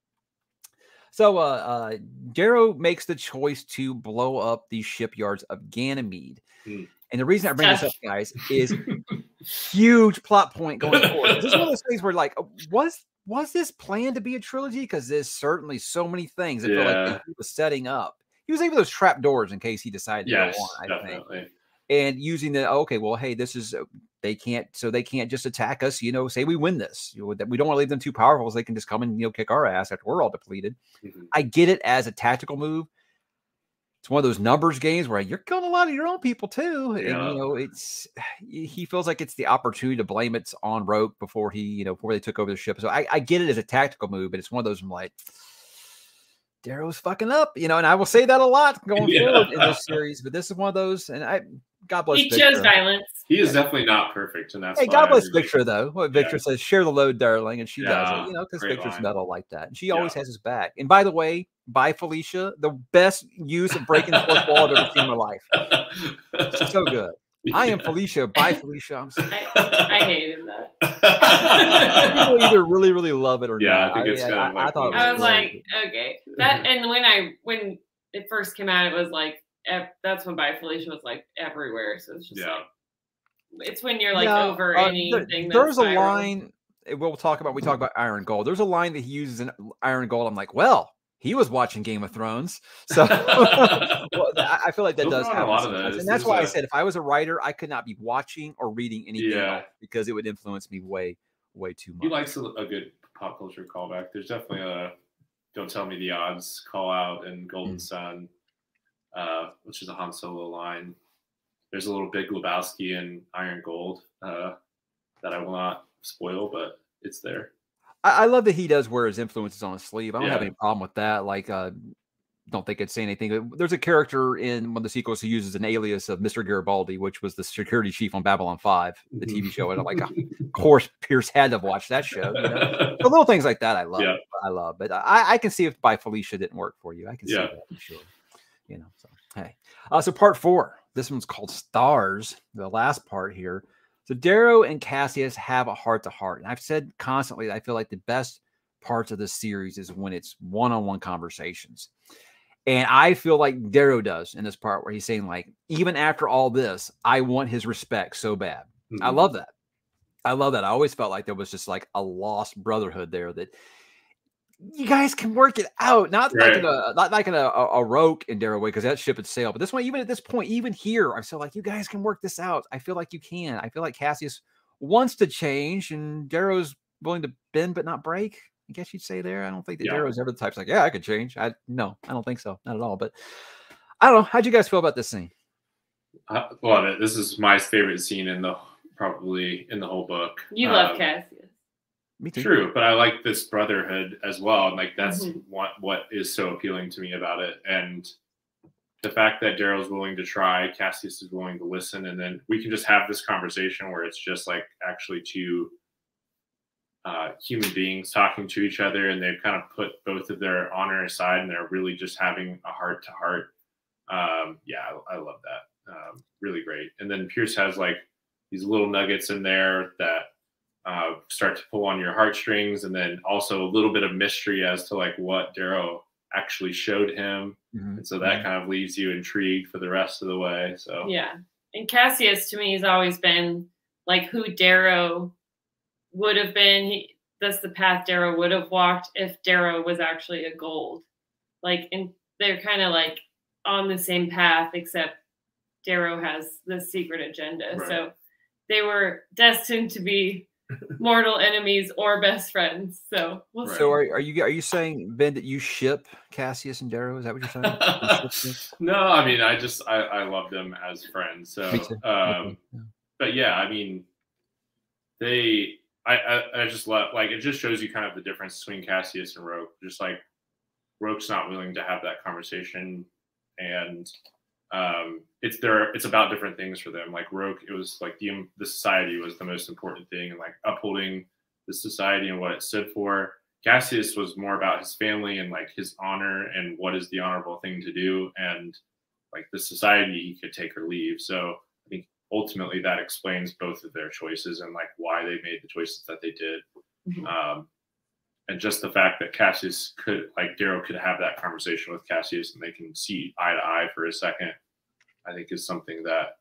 So uh, uh Darrow makes the choice to blow up the shipyards of Ganymede. Hmm. And the reason I bring this up, guys, is huge plot point going forward. This is one of those things where, like, uh, was was this planned to be a trilogy? Because there's certainly so many things that feel like he was setting up. He was leaving those trap doors in case he decided to go on. I think definitely. And using the okay, well, hey, this is uh, they can't, so they can't just attack us. You know, say we win this, you know, that we don't want to leave them too powerful, so they can just come and you know kick our ass after we're all depleted. Mhm. I get it as a tactical move. It's one of those numbers games where you're killing a lot of your own people too, and you know it's he feels like it's the opportunity to blame it's on Roque before he you know before they took over the ship. So I, I get it as a tactical move, but it's one of those I'm like. Darrow's fucking up, you know, and I will say that a lot going Yeah. forward in this series. But this is one of those, and I, God bless. He Victra. chose violence. He is definitely not perfect, and that's Hey, why God I bless really- Victra though. What Yeah. Victra says, share the load, darling, and she does it, you know, because Victra's line. metal like that, and she Yeah. always has his back. And by the way, bye Felicia, the best use of breaking the fourth wall I've ever seen in my life. She's so good. I am Felicia. Bye Felicia. I'm sorry. I, I hated that. People either really, really love it or Yeah, I not. think it's kind of I, like thought it one I of was really like, good. okay, that. And when I when it first came out, it was like ev- that's when By Felicia was like everywhere. So it's just Yeah. like it's when you're like Yeah, over uh, there- anything. there's a viral. line eh, we'll talk about. We talk about Iron Gold. There's a line that he uses in Iron Gold. I'm like, well, he was watching Game of Thrones, so well, I I feel like that Those does are a happen lot of sometimes. those. and that's There's why I a- said if I was a writer, I could not be watching or reading anything Yeah. because it would influence me way, way too much. He likes a, a good pop culture callback. There's definitely a "Don't Tell Me the Odds" call out in Golden Mm. Sun, uh, which is a Han Solo line. There's a little Big Lebowski in Iron Gold uh, that I will not spoil, but it's there. I, I love that he does wear his influences on his sleeve. I don't have any problem with that. Like, uh, don't think I'd say anything. There's a character in one of the sequels who uses an alias of Mr. Garibaldi, which was the security chief on Babylon 5, the TV show. And I'm like, of course, Pierce had to watch that show. You know? Little things like that, I love. Yeah. I love. But I, I can see if by Felicia didn't work for you. I can see that for sure. You know. So hey, uh, so part four. This one's called Stars. The last part here. So Darrow and Cassius have a heart to heart, and I've said constantly that I feel like the best parts of the series is when it's one-on-one conversations. And I feel like Darrow does in this part where he's saying, like, even after all this, I want his respect so bad. I Mhm. love that. I love that. I always felt like there was just like a lost brotherhood there that you guys can work it out. Not like in a not like in a, a, a Roque in Darrow way because that ship had sailed. But this one, even at this point, even here, I'm still like, you guys can work this out. I feel like you can. I feel like Cassius wants to change and Darrow's willing to bend but not break. I guess you'd say there. I don't think that Yeah. Darrow's ever the type's like, yeah, I could change. I no, I don't think so. Not at all. But I don't know. How'd you guys feel about this scene? I love it. This is my favorite scene in the probably in the whole book. You love Um, Cassius. Me too. True, but I like this brotherhood as well, and like that's Mhm. what what is so appealing to me about it, and the fact that Darrow's willing to try, Cassius is willing to listen, and then we can just have this conversation where it's just like actually two uh, human beings talking to each other, and they've kind of put both of their honor aside, and they're really just having a heart to heart. Um, yeah, I, I love that. um, really great. And then Pierce has like these little nuggets in there that uh, start to pull on your heartstrings, and then also a little bit of mystery as to like what Darrow actually showed him, Mhm. and so that kind of leaves you intrigued for the rest of the way. So Yeah. And Cassius to me has always been like who Darrow would have been. He, that's the path Darrow would have walked if Darrow was actually a gold. Like, and they're kind of like on the same path, except Darrow has the secret agenda. Right. So they were destined to be mortal enemies or best friends. So we'll Right. So are, are you are you saying Ben that you ship Cassius and Darrow? Is that what you're saying? You ship them? no, I mean, I just I, I love them as friends. So, Me too. um, Yeah. but yeah, I mean, they I, I I just love like it just shows you kind of the difference between Cassius and Roque. Just like Roque's not willing to have that conversation, and um, it's there. It's about different things for them. Like Roque, it was like the the society was the most important thing, and like upholding the society and what it stood for. Cassius was more about his family and like his honor and what is the honorable thing to do, and like the society he could take or leave. So I think ultimately that explains both of their choices and like why they made the choices that they did. Mhm. Um, and just the fact that Cassius could like Darrow could have that conversation with Cassius and they can see eye to eye for a second, I think is something that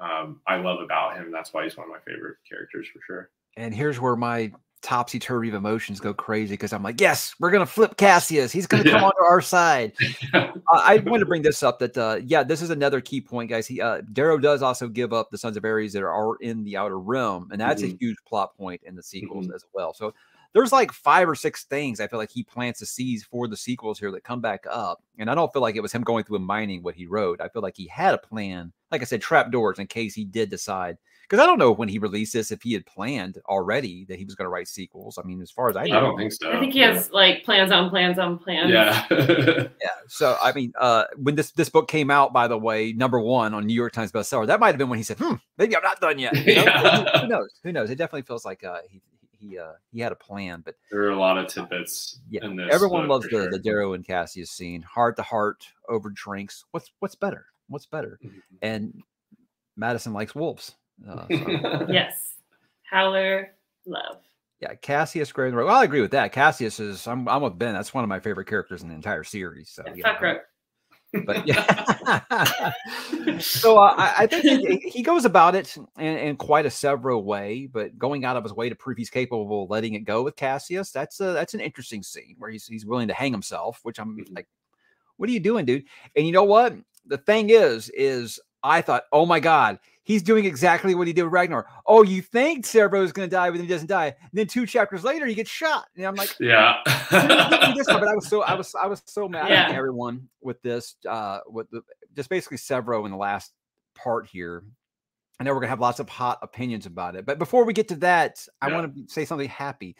um, I love about him. That's why he's one of my favorite characters for sure. And here's where my topsy turvy of emotions go crazy because I'm like, yes, we're gonna flip Cassius. He's gonna come Yeah. onto our side. Uh, I want to bring this up that uh, yeah, this is another key point, guys. He uh, Darrow does also give up the Sons of Ares that are in the Outer Rim, and that's a Mhm. huge plot point in the sequels Mhm. as well. So there's like five or six things I feel like he plants to seeds for the sequels here that come back up, and I don't feel like it was him going through and mining what he wrote. I feel like he had a plan, like I said, trapdoors in case he did decide. Because I don't know when he released this if he had planned already that he was going to write sequels. I mean, as far as I I don't think so. I think he has like plans on plans on plans. Yeah. yeah. So I mean, uh, when this this book came out, by the way, number one on New York Times bestseller, that might have been when he said, "Hmm, maybe I'm not done yet." You know? Yeah. Who knows? Who knows? It definitely feels like uh, he he uh, he had a plan, but there are a lot of tidbits yeah, in this. everyone loves the sure. the Darrow and Cassius scene, heart to heart over drinks. What's what's better? What's better? Mhm. And Madison likes wolves. Uh, so, Yes. Howler love. yeah, Cassius Gray. Well, I agree with that. Cassius is. I'm I'm with Ben. That's one of my favorite characters in the entire series. So Yeah, yeah, fuck Roque. But yeah. so uh, I, I think he, he goes about it in, in quite a several way, but going out of his way to prove he's capable of letting it go with Cassius, that's a, that's an interesting scene where he's he's willing to hang himself, which I'm Mhm. like, what are you doing, dude? And you know what? The thing is, is I thought, oh my god, he's doing exactly what he did with Ragnar. Oh, you think Sevro is going to die, but then he doesn't die. And then two chapters later, he gets shot. And I'm like, yeah. this one, but I was so I was I was so mad at everyone with this uh with the just basically Sevro in the last part here. I know we're gonna have lots of hot opinions about it, but before we get to that, I Yeah. want to say something happy.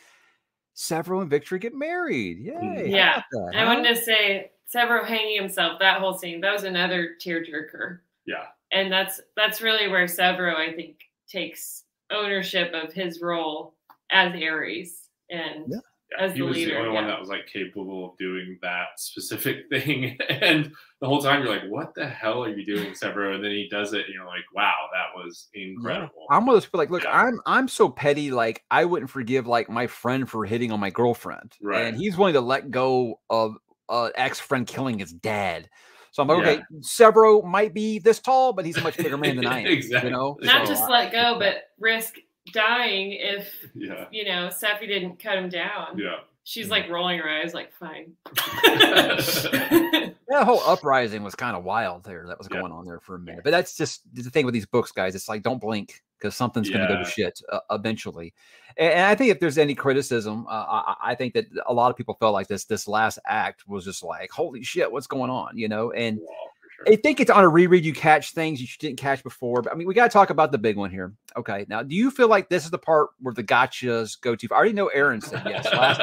Sevro and Victra get married. Yay! Yeah. about that, I huh? wanted to say Sevro hanging himself, that whole scene, that was another tearjerker. Yeah. And that's that's really where Sevro, I think, takes ownership of his role as Ares and Yeah. as he the was leader. the only one that was like capable of doing that specific thing. And the whole time you're like, what the hell are you doing, Sevro? And then he does it and you're like, wow, that was incredible. I'm one of those people like, look, Yeah. I'm I'm so petty, like I wouldn't forgive like my friend for hitting on my girlfriend. Right. And he's willing to let go of uh ex-friend killing his dad. So I'm like, Yeah. okay, Sevro might be this tall, but he's a much bigger man than I am. Exactly. You know? Not So just let go, but risk dying if yeah. you know Sefi didn't cut him down. Yeah. She's Mm. like rolling her eyes, like fine. that whole uprising was kind of wild there that was Yeah. going on there for a minute. But that's just the thing with these books, guys. It's like don't blink because something's going to go to shit uh, eventually. And, and I think if there's any criticism, uh, I, I think that a lot of people felt like this this last act was just like, holy shit, what's going on? You know, and Well, for sure. I think it's on a reread. You catch things you didn't catch before. But I mean, we got to talk about the big one here. Okay, now do you feel like this is the part where the gotchas go to? far? I already know Erin said yes. Last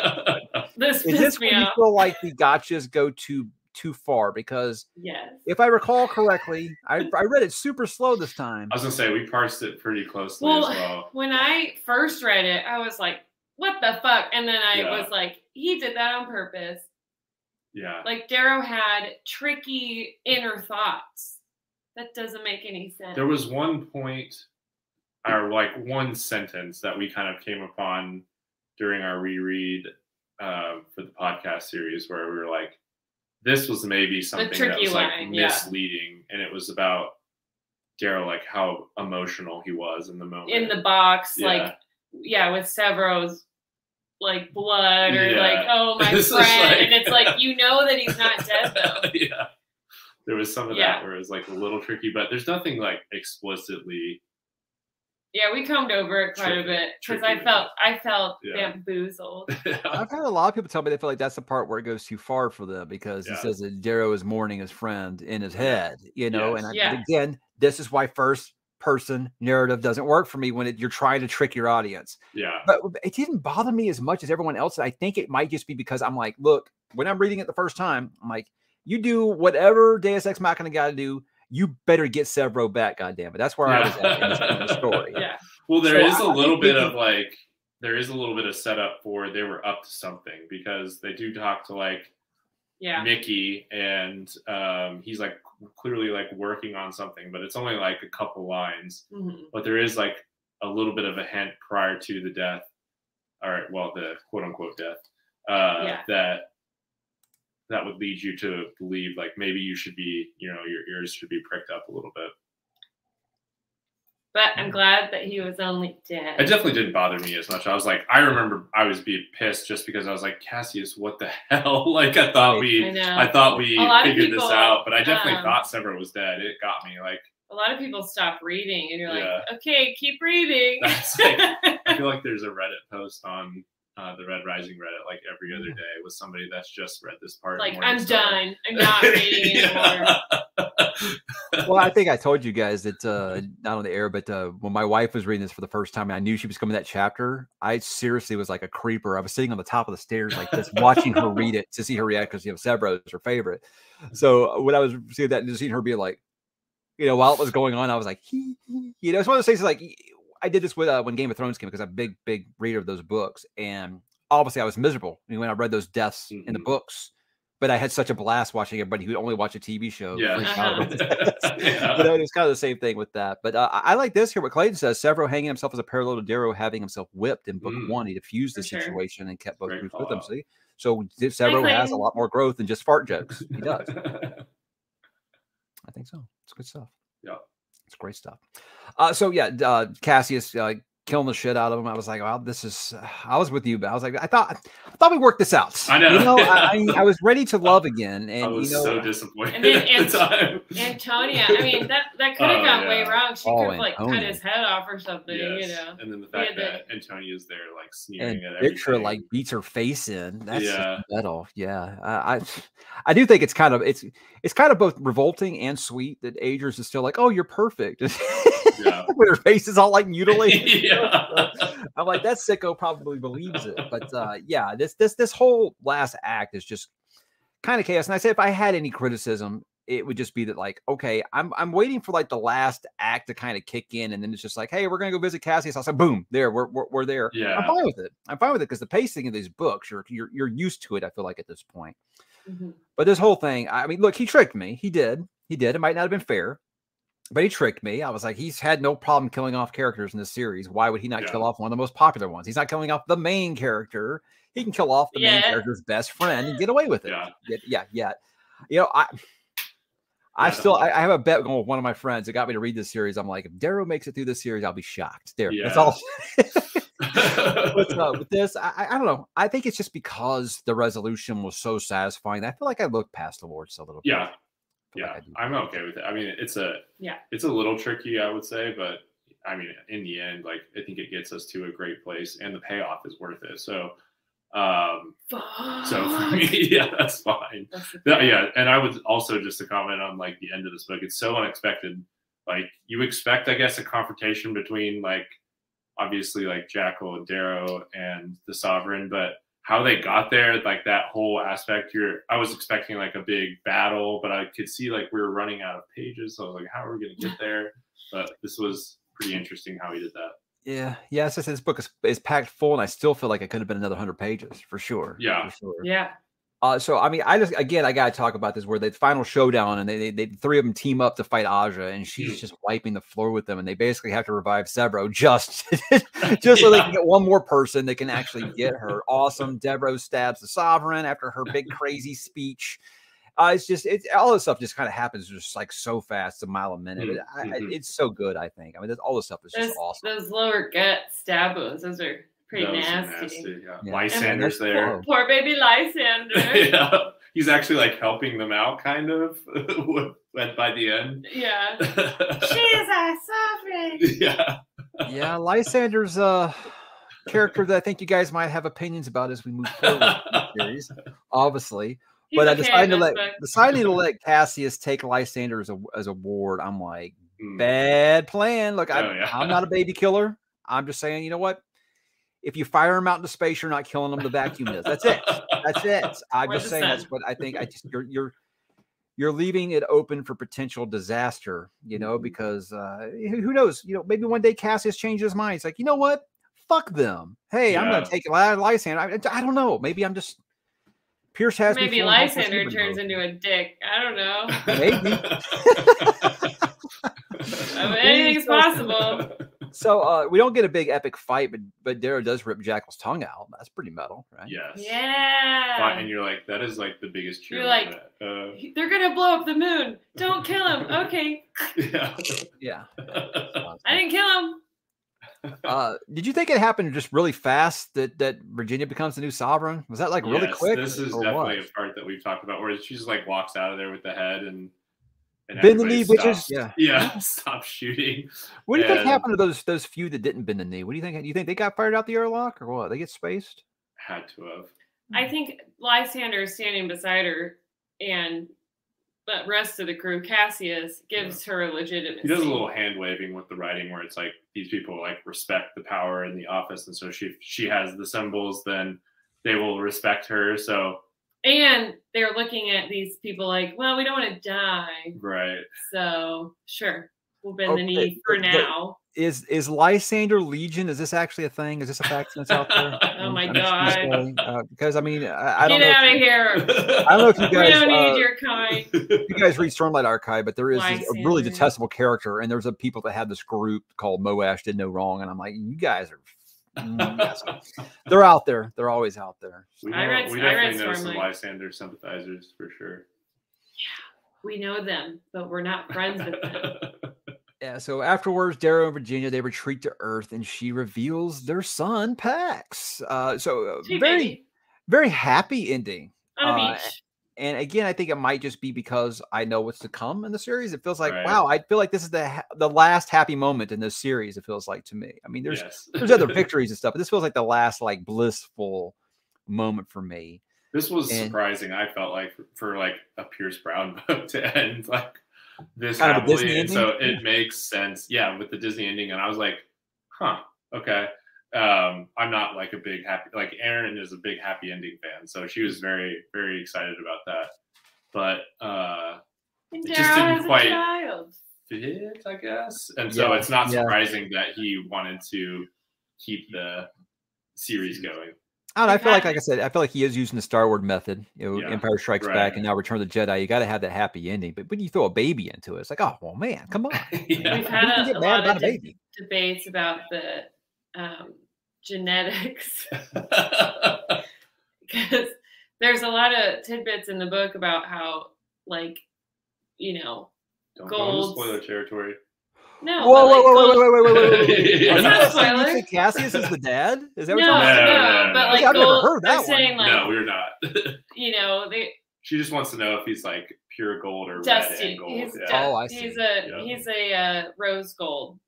this is this me where you feel like the gotchas go too too far? Because Yes. if I recall correctly, I, I read it super slow this time. I was gonna say we parsed it pretty closely Well, as well. when I first read it, I was like, what the fuck? And then I Yeah. was like, he did that on purpose. Yeah. Like Darrow had tricky inner thoughts That doesn't make any sense. There was one point, or like one sentence that we kind of came upon during our reread uh, for the podcast series where we were like, this was maybe something that was like line, yeah. misleading, and it was about Darrow, like how emotional he was in the moment. in the box, Yeah. like yeah, with Sevro's like blood or Yeah. like oh my This friend, like- and it's like you know that he's not dead though. yeah. There was some of Yeah. that where it was like a little tricky, but there's nothing like explicitly. Yeah, we combed over it quite a bit because I felt I felt Yeah. bamboozled. I've had a lot of people tell me they feel like that's the part where it goes too far for them because Yeah. he says that Darrow is mourning his friend in his head, you know. Yes. And I, Yeah. again, this is why first person narrative doesn't work for me when it, you're trying to trick your audience. yeah. But it didn't bother me as much as everyone else. I think it might just be because I'm like, look, when I'm reading it the first time, I'm like, you do whatever Deus Ex Machina got to do. You better get Sevro back, goddamn it. That's where I was at in this, in the story. Yeah, Well, there So is I- a I little bit of like, there is a little bit of setup for they were up to something because they do talk to like yeah, Mickey and um, he's like clearly like working on something, but it's only like a couple lines. Mhm. But there is like a little bit of a hint prior to the death, all right, well, the quote unquote death, uh, Yeah. that that would lead you to believe like maybe you should be, you know, your ears should be pricked up a little bit. but I'm glad that he was only dead. It definitely didn't bother me as much. I was like, I remember I was being pissed just because I was like, Cassius, what the hell? Like I thought we I. I thought we A lot of figured this out, but I definitely um, thought Sevro was dead. It got me. Like a lot of people stop reading, and you're like, Yeah. okay, keep reading. Like- I feel like there's a Reddit post on uh, the Red Rising Reddit like every other day with somebody that's just read this part. like I'm Star. done. I'm not reading anymore. well, I think I told you guys that uh, not on the air, but uh, when my wife was reading this for the first time, and I knew she was coming to that chapter. I seriously was like a creeper. I was sitting on the top of the stairs like this, watching her read it to see her react because you know Sevro is her favorite. So uh, when I was seeing that and just seeing her be like, you know, while it was going on, I was like, hee, hee. you know, it's one of those things like I did this with uh, when Game of Thrones came because I'm a big, big reader of those books, and obviously I was miserable when I read those deaths in the Mhm. books. But I had such a blast watching everybody who would only watch a TV show. Yeah. freak out about the. Yeah. it's kind of the same thing with that. But uh, I I like this here. What Clayton says: Sevro hanging himself as a parallel to Darrow having himself whipped in book Mm. one. He diffused the sure. situation and kept both groups with him. See, so Sevro has a lot more growth than just fart jokes. He does. I think so. It's good stuff. Yeah. It's great stuff. Uh, so yeah, uh, Cassius uh, killing the shit out of him. I was like, well, this is. I was with you, but I was like, I thought, I thought we worked this out. I know. You know, I, I, I was ready to love again, and I was you know, so disappointed And then at the time. Antonia, I mean that that could have Oh, gone way wrong. She Oh, could have like cut his head off or something, Yes. you know. And then the Yeah, fact the- that Antonia's there, like sneering and at everything. Victra like beats her face in. That's Yeah. metal. Yeah, I, I I do think it's kind of it's it's kind of both revolting and sweet that Agers is still like, oh, you're perfect. Yeah. when her face is all like mutilated. yeah. I'm like, that sicko probably believes it. But uh, yeah, this this this whole last act is just kind of chaos. And I say if I had any criticism, it would just be that like, okay, I'm I'm waiting for like the last act to kind of kick in, and then it's just like, hey, we're gonna go visit Cassius. I said, boom, there, we're we're, we're there. I'm fine with it. I'm fine with it because the pacing of these books, you're you're you're used to it. I feel like at this point. Mhm. But this whole thing, I mean, look, he tricked me. He did. He did. It might not have been fair, but he tricked me. I was like, he's had no problem killing off characters in this series. Why would he not Yeah. kill off one of the most popular ones? He's not killing off the main character. He can kill off the main character's best friend and get away with it. Yeah. Yeah, yeah, yeah. You know, I I Yeah. still I, I have a bet going with one of my friends that got me to read this series. I'm like, if Darrow makes it through this series, I'll be shocked. There, that's all. What's up uh, with this? I, I I don't know. I think it's just because the resolution was so satisfying. I feel like I looked past the warts a little bit. yeah. I like Yeah. I do. I'm okay with it. I mean, it's a Yeah. it's a little tricky, I would say, but I mean, in the end, like I think it gets us to a great place, and the payoff is worth it. So, um, so for me, yeah, that's fine. That's the Yeah, yeah, and I would also just to comment on like the end of this book. It's so unexpected. Like you expect, I guess, a confrontation between like obviously like Jackal and Darrow and the Sovereign, but how they got there, like that whole aspect. You're, I was expecting like a big battle, but I could see like we were running out of pages. So I was like, how are we going to get there? But this was pretty interesting how he did that. Yeah, yeah. It's just this book is, is packed full, and I still feel like it could have been another hundred pages for sure. Yeah. for sure. Yeah. Uh, so I mean, I just again I gotta talk about this where the final showdown and they, they, they three of them team up to fight Aja and she's Mm. just wiping the floor with them and they basically have to revive Sevro just just so they can get one more person that can actually get her. Awesome. Devereaux stabs the sovereign after her big crazy speech. Uh, it's just it's all this stuff just kind of happens just like so fast, a mile a minute. Mm, I, I, mhm. it's so good. I think. I mean, that's, all this stuff is Those, just awesome. those lower gut stab wounds, those are pretty Those are nasty. Yeah. Yeah. Lysander's And there. that's Poor baby Lysander. yeah. He's actually like helping them out, kind of. But by the end, yeah. She is our sovereign. yeah. yeah, Lysander's uh character that I think you guys might have opinions about as we move forward in the series, obviously. He's but I decided to let book. deciding to let Cassius take Lysander as a as a ward. I'm like, Mm. bad plan. Look, I, Oh, yeah. I'm not a baby killer. I'm just saying, you know what? If you fire them out into space, you're not killing them. The vacuum is. That's it. That's it. I'm just saying that's what I think. I just you're you're you're leaving it open for potential disaster. You know, Mhm. because uh, who knows? You know, maybe one day Cassius changes his mind. He's like, you know what? Fuck them. Hey, I'm gonna take Ly- Lysander. I, I don't know. Maybe I'm just Pierce has Maybe Lysander turns mode. into a dick. I don't know. Maybe. I mean, anything's possible. So uh, we don't get a big epic fight, but but Darrow does rip Jackal's tongue out. That's pretty metal, right? Yes. Yeah. Fine, And you're like, that is like the biggest cheer. You're like- uh, They're gonna blow up the moon. Don't kill him. Okay. yeah. Yeah. I didn't kill him. Uh, did you think it happened just really fast that that Virginia becomes the new sovereign? Was that like really Yes, quick? This is definitely what? a part that we've talked about where she just like walks out of there with the head and, and Bend the everybody knee, bitches. stops- Yeah. Yeah. Stop shooting. What do you think happened to those those few that didn't bend the knee? What do you think? Do you think they got fired out the airlock or what? They get spaced? Had to have. I think Lysander is standing beside her, and the rest of the crew, Cassius, gives her a legitimacy. He does a little hand waving with the writing where it's like these people like respect the power in the office, and so she she has the symbols, then they will respect her. So And they're looking at these people like, well, we don't want to die, right, so sure, we'll bend the knee for but- but- now. Is is Lysander Legion? Is this actually a thing? Is this a faction that's out there? Oh my I'm just gonna God. uh, because I mean, I, I don't Get know. out if of you- here. I don't know if you we guys. don't uh, need your kind. you guys read Stormlight Archive, but there is this- a really detestable character, and there's a people that had this group called Moash did no wrong, and I'm like, you guys are, mm, yeah, they're out there. They're always out there. we, know, read- we definitely know some Stormlight. Lysander sympathizers for sure. Yeah, We know them, but we're not friends with them. Yeah. So afterwards, Darrow and Virginia they retreat to Earth, and she reveals their son Pax. Uh, so uh, very baby. very happy ending. On a uh, beach. And again, I think it might just be because I know what's to come in the series. It feels like Right. wow, I feel like this is the ha- the last happy moment in this series. It feels like to me. I mean, there's yes. there's other victories and stuff, but this feels like the last like blissful moment for me. This was And- surprising. I felt like for, for like a Pierce Brown book to end like this Kind of happily, and so it makes sense. Yeah, with the Disney ending, and I was like, huh, okay. Um, I'm not like a big happy like Erin is a big happy ending fan, so she was very very excited about that. But uh, And it just didn't has quite- child. fit, I guess, and so Yeah, it's not yeah. surprising that he wanted to keep the series going. I don't know, I feel like, like I said, I feel like he is using the Star Wars method. You know, Yeah, Empire Strikes right. Back and now Return of the Jedi. You got to have that happy ending. But when you throw a baby into it, it's like, oh well, man, come on. yeah. We've had a, a lot of de- debates about the um, genetics because there's a lot of tidbits in the book about how, like, you know, Don't go spoiler territory. no, Whoa, but, like, whoa, whoa, gold- wait, wait, wait, wait, wait, wait, wait. Yeah. Are It's not a you spoiler. think Cassius is the dad? Is that No, what no, you're talking No, about? no, no, but no. like I've never gold, heard they're that one. saying like, no, we're not. you know, they she just wants to know if he's like pure gold or red dusty. and gold. He's yeah. du- Oh, I see. he's a Yeah. he's a uh, rose gold.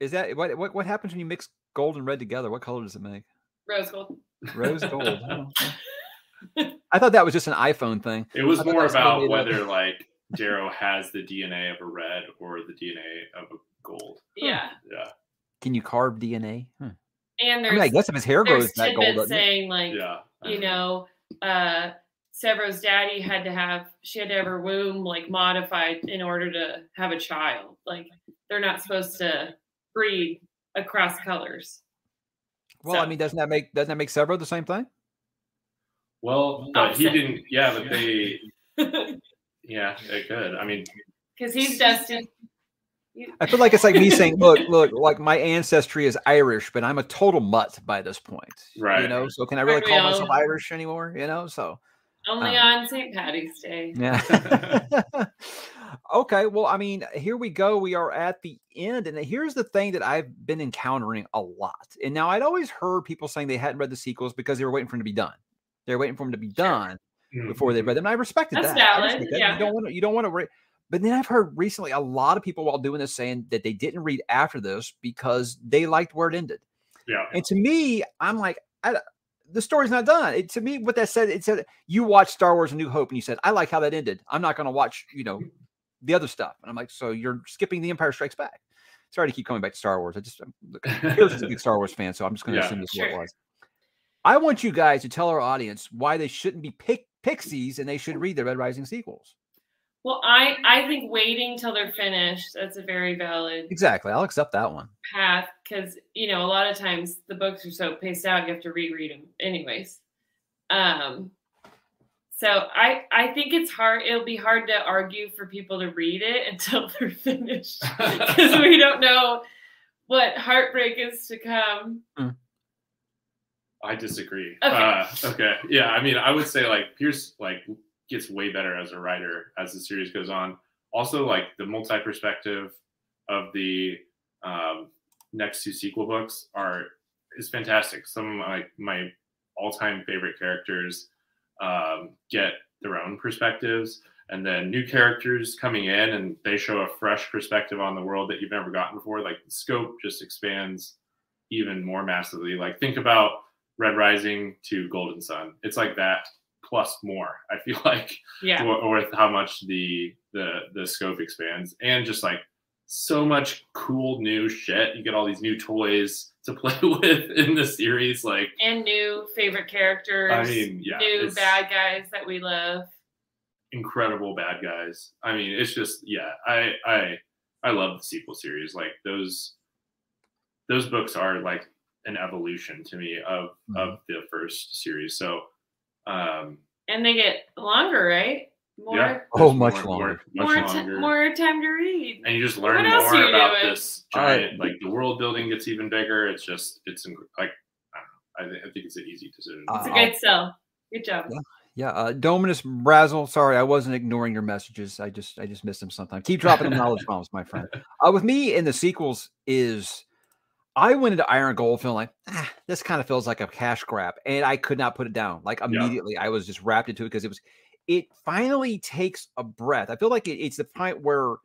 Is that what, what what happens when you mix gold and red together? What color does it make? Rose gold. Rose gold. Oh, I thought that was just an iPhone thing. It was more that's about made it. whether like Darrow has the DNA of a red or the DNA of a gold. Yeah, Yeah, Can you carve DNA? Hmm. and I there's mean, I guess if his hair grows that gold, tidbits doesn't it? saying like yeah. you know, uh, Sevro's daddy had to have she had to have her womb like modified in order to have a child. Like they're not supposed to breed across colors. well, I mean, doesn't that make doesn't that make Sevro the same thing? Well, but he didn't. Yeah, but they. Yeah, they could. I mean, Because he's destined. I feel like it's like me saying, "Look, look, like my ancestry is Irish, but I'm a total mutt by this point." Right. You know, so can I really call myself Irish anymore? You know, so Only Uh, on St. Patty's Day. yeah. okay, well, I mean, here we go. We are at the end, and here's the thing that I've been encountering a lot. And now I'd always heard people saying they hadn't read the sequels because they were waiting for them to be done. They were waiting for them to be done before they read mm-hmm. them. And I respected That's that. Valid, that. yeah. You don't want to. You don't want to. Re- but then I've heard recently a lot of people while doing this saying that they didn't read after this because they liked where it ended. Yeah. And to me, I'm like, I, the story's not done. It, to me, what that said, it said you watched Star Wars: A New Hope, and you said, I like how that ended. I'm not going to watch, you know, the other stuff. And I'm like, so you're skipping The Empire Strikes Back. Sorry to keep coming back to Star Wars. I just, I'm, is a big Star Wars fan, so I'm just going to Yeah. assume this is what it was. I want you guys to tell our audience why they shouldn't be pick, pixies and they should read the Red Rising sequels. Well, I I think waiting till they're finished. That's a very valid Exactly. I'll accept that one. path because you know a lot of times the books are so paced out you have to reread them anyways. Um. So I I think it's hard. It'll be hard to argue for people to read it until they're finished because we don't know what heartbreak is to come. I disagree. Okay. Uh, okay. Yeah. I mean, I would say like Pierce like gets way better as a writer as the series goes on. Also, like the multi perspective of the um, next two sequel books are is fantastic. Some of my my all time favorite characters um, get their own perspectives, and then new characters coming in and they show a fresh perspective on the world that you've never gotten before. Like the scope just expands even more massively. Like think about Red Rising to Golden Son. It's like that plus more. I feel like Yeah. with how much the the the scope expands and just like so much cool new shit. You get all these new toys to play with in the series. Like And new favorite characters. I mean, yeah, new bad guys that we love. incredible bad guys. I mean, it's just yeah. I I I love the sequel series. Like those those books are like an evolution to me of of the first series. So um And they get longer, right? More yeah, Oh, much more, longer. much more, ti- longer. more time to read. and you just learn What more about doing? this All right. giant like the world building gets even bigger it's just it's inc- like i don't know i, thi- I think it's an easy decision Uh, It's a I'll- good sell. Good job. Yeah. Yeah, uh, Dominus Brazel. Sorry, I wasn't ignoring your messages. I just, I just missed them sometimes. Keep dropping the knowledge bombs, my friend. Uh, with me in the sequels is, I went into Iron Gold feeling like ah, this kind of feels like a cash grab, and I could not put it down. Like immediately, I was just wrapped into it because it was. It finally takes a breath. I feel like it, it's the point where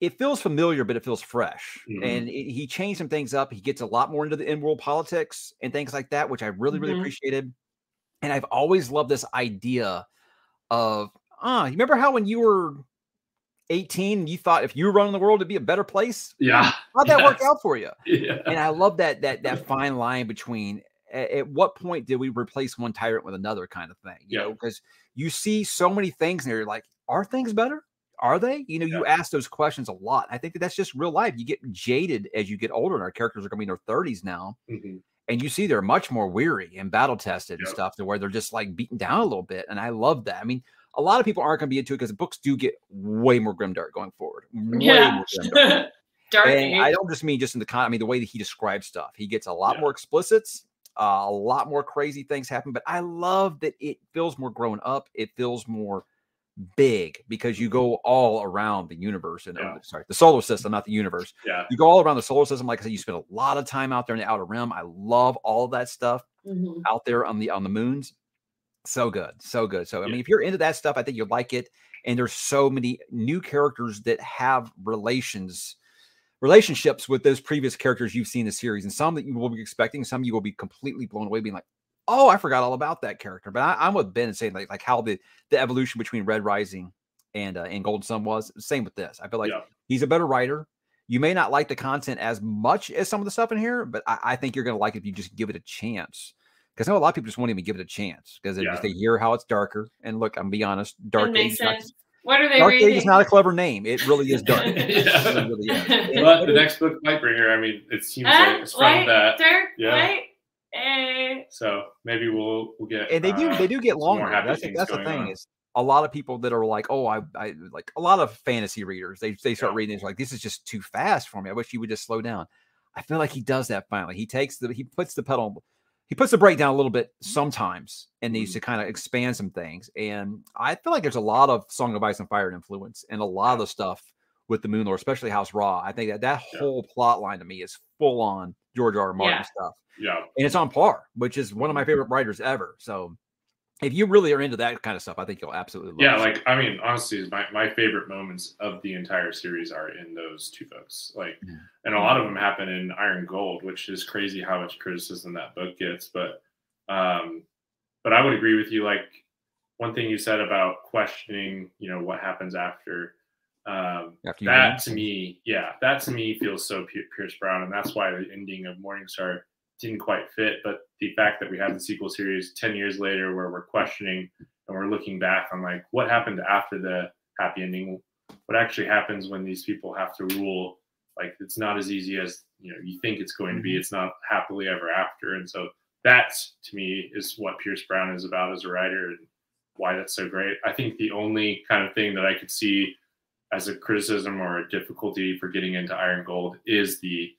it feels familiar, but it feels fresh. Mhm. And it, he changed some things up. He gets a lot more into the in-world politics and things like that, which I really, really Mhm. appreciated. And I've always loved this idea of, ah, you remember how when you were 18, you thought if you were running the world, it'd be a better place? yeah How'd that work out for you? yeah And I love that that that fine line between at, at what point did we replace one tyrant with another kind of thing? You Yeah. know, because you see so many things and you're like, are things better? Are they? You know, you ask those questions a lot. I think that that's just real life. You get jaded as you get older, and our characters are going to be in their 30s now Mhm. and you see they're much more weary and battle tested and stuff to where they're just like beaten down a little bit. And I love that. I mean, a lot of people aren't going to be into it because books do get way more grimdark going forward. Way Yeah. more. Dark and I don't just mean just in the con. I mean the way that he describes stuff. He gets a lot Yeah. more explicits. Uh, a lot more crazy things happen, but I love that it feels more grown up. It feels more big because you go all around the universe and Yeah. sorry, the solar system, not the universe yeah you go all around the solar system. Like I said, you spend a lot of time out there in the outer rim. I love all that stuff Mhm. out there on the on the moons. So good, so good. So I mean, if you're into that stuff, I think you'll like it. And there's so many new characters that have relations, relationships with those previous characters you've seen in the series, and some that you will be expecting, some you will be completely blown away, being like, "Oh, I forgot all about that character." But I, I'm with Ben and saying like like how the the evolution between Red Rising and uh, and Golden Son was. Same with this. I feel like Yeah. he's a better writer. You may not like the content as much as some of the stuff in here, but I, I think you're going to like it if you just give it a chance. Because I know a lot of people just won't even give it a chance because they, Yeah. they hear how it's darker. And look, I'm gonna be honest, Dark Age, makes not, sense. What are they Dark reading? Age is not a clever name. It really is dark. Yeah. really, really is. And- but the next book Lightbringer I mean it seems Huh? like it's from Light, that dark, yeah. light. Hey. So maybe we'll we'll get and they do uh, they do get longer. That's the, that's the thing on. is a lot of people that are like, oh, I, I like a lot of fantasy readers. They they start Yeah. reading. It's like this is just too fast for me. I wish you would just slow down. I feel like he does that finally. He takes the he puts the pedal, he puts the brake down a little bit sometimes, and needs Mhm. to kind of expand some things. And I feel like there's a lot of Song of Ice and Fire influence and a lot of the stuff with the Moon Lord, especially House Raa. I think that that whole plot line to me is full on George R. R. Martin Yeah. stuff Yeah, and it's on par, which is one of my Mm-hmm. favorite writers ever. So if you really are into that kind of stuff, I think you'll absolutely love yeah. Like I mean, honestly, my my favorite moments of the entire series are in those two books. Like, Yeah. and a lot of them happen in Iron Gold, which is crazy how much criticism that book gets. But, um, but I would agree with you. Like one thing you said about questioning, you know, what happens after. Um, After that to me, yeah, that to me feels so Pierce Brown, and that's why the ending of Morningstar didn't quite fit. But the fact that we have the sequel series ten years later, where we're questioning and we're looking back on like what happened after the happy ending, what actually happens when these people have to rule. Like it's not as easy as you know you think it's going to be. Mhm. It's not happily ever after, and so that to me is what Pierce Brown is about as a writer and why that's so great. I think the only kind of thing that I could see as a criticism or a difficulty for getting into Iron Gold is the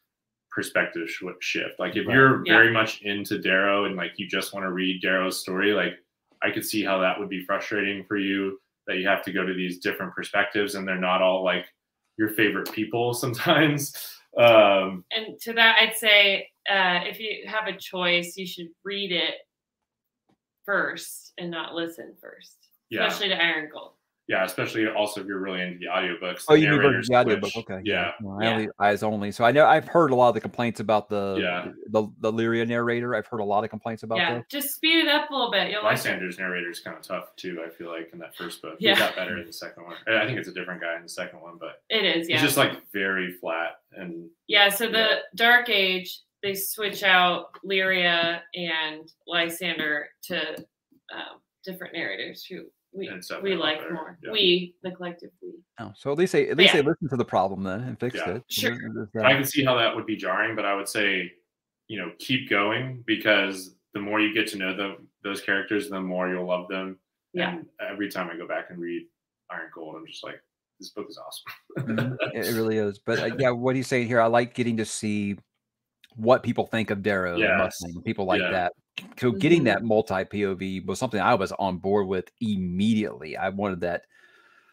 perspective sh- shift. Like if Right. you're Yeah. very much into Darrow and like you just want to read Darrow's story, like I could see how that would be frustrating for you that you have to go to these different perspectives and they're not all like your favorite people sometimes. Um, And to that, I'd say uh, if you have a choice, you should read it first and not listen first, yeah, especially to Iron Gold. Yeah, especially also if you're really into the audiobooks. Oh, the you mean the audiobook? switch. Okay. Yeah. No, I Yeah. only eyes only. So I know I've heard a lot of the complaints about the Yeah. the, the Lyria narrator. I've heard a lot of complaints about yeah, that. just speed it up a little bit. You'll like. Lysander's narrator is kind of tough too. I feel like in that first book, Yeah. he got better in the second one. I think it's a different guy in the second one, but It is, yeah. he's just like very flat and Yeah, so the Yeah. Dark Age, they switch out Lyria and Lysander to um, different narrators who we And stuff we like like that, more. yeah. We, the collective we. Oh, so at least they at least Yeah. they listened to the problem then and fixed Yeah. it. Sure. There- I can see how that would be jarring, but I would say, you know, keep going because the more you get to know them, those characters, the more you'll love them. Yeah. And every time I go back and read Iron Gold, I'm just like, this book is awesome. Mhm. It, it really is. But uh, yeah, what he's saying here, I like getting to see what people think of Darrow and Yes. Mustang, people like Yeah. that. So getting Mhm. that multi POV was something I was on board with immediately. I wanted that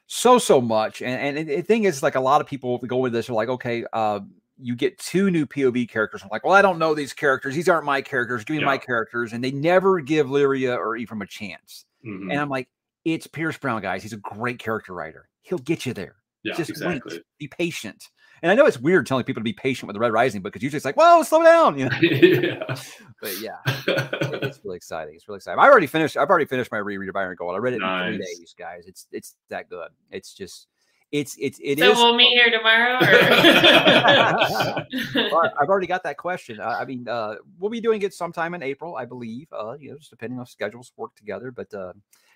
so so much. And and the thing is, like a lot of people go into this are like, okay, uh, you get two new POV characters. I'm like, well, I don't know these characters. These aren't my characters. Give me my characters, and they never give Lyria or Ephraim a chance. Mhm. And I'm like, it's Pierce Brown, guys. He's a great character writer. He'll get you there yeah, just exactly. wait, be patient. And I know it's weird telling people to be patient with the Red Rising but because usually it's like, whoa, slow down, you know. yeah. But yeah, it's really exciting. It's really exciting. I already finished. I've already finished my reread of Iron Gold. I read it in three days, guys. It's it's that good. It's just it's it's it so is- we'll meet here tomorrow. Or? Well, I've already got that question. Uh, I mean, uh, we'll be doing it sometime in April, I believe. Uh, you know, just depending on schedules work together. But uh,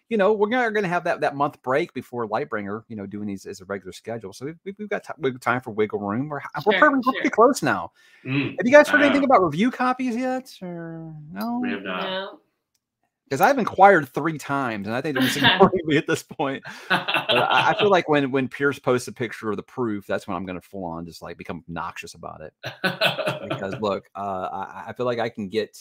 you know, we're gonna, going to have that that month break before Lightbringer. You know, doing these as a regular schedule. So we've, we've we've got ti- we've time for wiggle room. We're we're, Sure, pretty, we're pretty sure. close now. Mm, Have you guys heard anything Uh, about review copies yet? Or no? we have not. no. Because I've inquired three times, and I think they're ignoring me at this point. But I, I feel like when when Pierce posts a picture of the proof, that's when I'm going to full on just like become obnoxious about it. because look, uh, I, I feel like I can get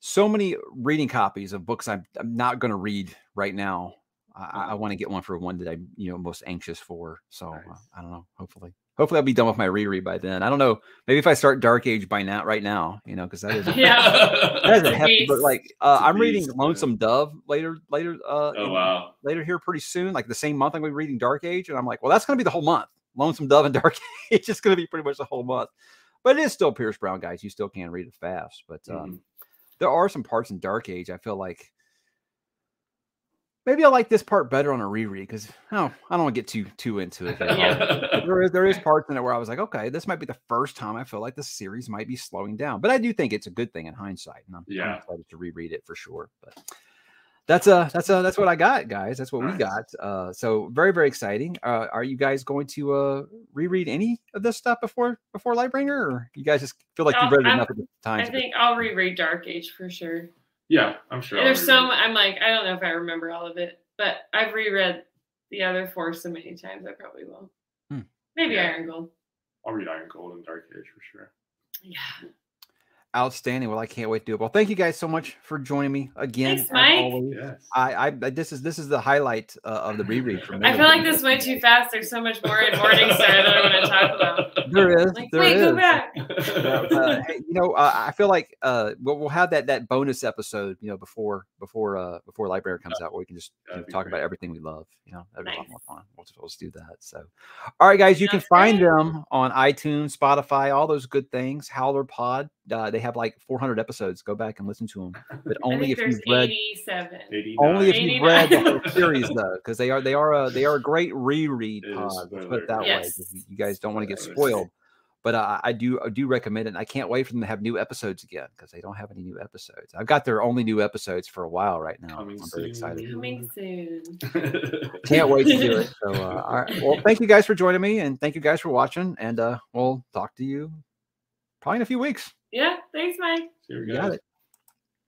so many reading copies of books I'm, I'm not going to read right now. I, I want to get one for one that I'm you know most anxious for. So uh, I don't know. Hopefully, hopefully I'll be done with my reread by then. I don't know. Maybe if I start Dark Age by now, right now, you know, because that is a, Yeah. that is a hefty. But like uh, I'm reading. Lonesome Dove later, later, uh, oh wow. later here pretty soon. Like the same month I'm going to be reading Dark Age, and I'm like, well, that's going to be the whole month. Lonesome Dove and Dark Age. It's just going to be pretty much the whole month. But it is still Pierce Brown, guys. You still can't read it fast. But um, Mhm. There are some parts in Dark Age I feel like maybe I like this part better on a reread because oh, I don't want to get too too into it. Yeah. there is there is parts in it where I was like, okay, this might be the first time I feel like the series might be slowing down. But I do think it's a good thing in hindsight, and I'm, I'm Yeah. excited to reread it for sure. But that's a that's a that's what I got, guys. That's what we got. Uh, so very very exciting. Uh, are you guys going to uh reread any of this stuff before before Lightbringer, or you guys just feel like you've read I'm- enough of the time? I times? think I'll reread Dark Age for sure. Yeah, I'm sure. There's so reread I'm like, I don't know if I remember all of it, but I've reread the other four so many times I probably will. Hmm. Maybe Yeah. Iron Gold. I'll read Iron Gold and Dark Age for sure. Yeah. Outstanding. Well, I can't wait to do it. Well, thank you guys so much for joining me again. Thanks, Mike. Yes. I, I this is this is the highlight uh, of the reread for me. I feel like this went too fast. There's so much more in Morningstar that I want to talk about. There is. Like, there wait, is. go back. uh, hey, you know, uh, I feel like uh, we'll, we'll have that that bonus episode, you know, before before uh before Library comes out, where we can just you know, That'd be talk about everything we love. You know, that'd be a lot more fun. We'll just, we'll just do that. So, all right, guys, you can find great. them on iTunes, Spotify, all those good things. Howler Pod, uh, they have like 400 episodes. Go back and listen to them, but only if you've read 87. 89. only if you've read the whole series though, because they are they are a they are a great reread It is pod. Let's put it that way. You you guys don't want to get spoiled, but uh, I do I do recommend it. And I can't wait for them to have new episodes again because they don't have any new episodes. I've got their only new episodes for a while right now. Coming I'm very excited. Coming soon. Can't wait to do it. So, uh, all right. well, thank you guys for joining me, and thank you guys for watching. And uh, we'll talk to you probably in a few weeks. Yeah. Thanks, Mike. See you You guys. got it.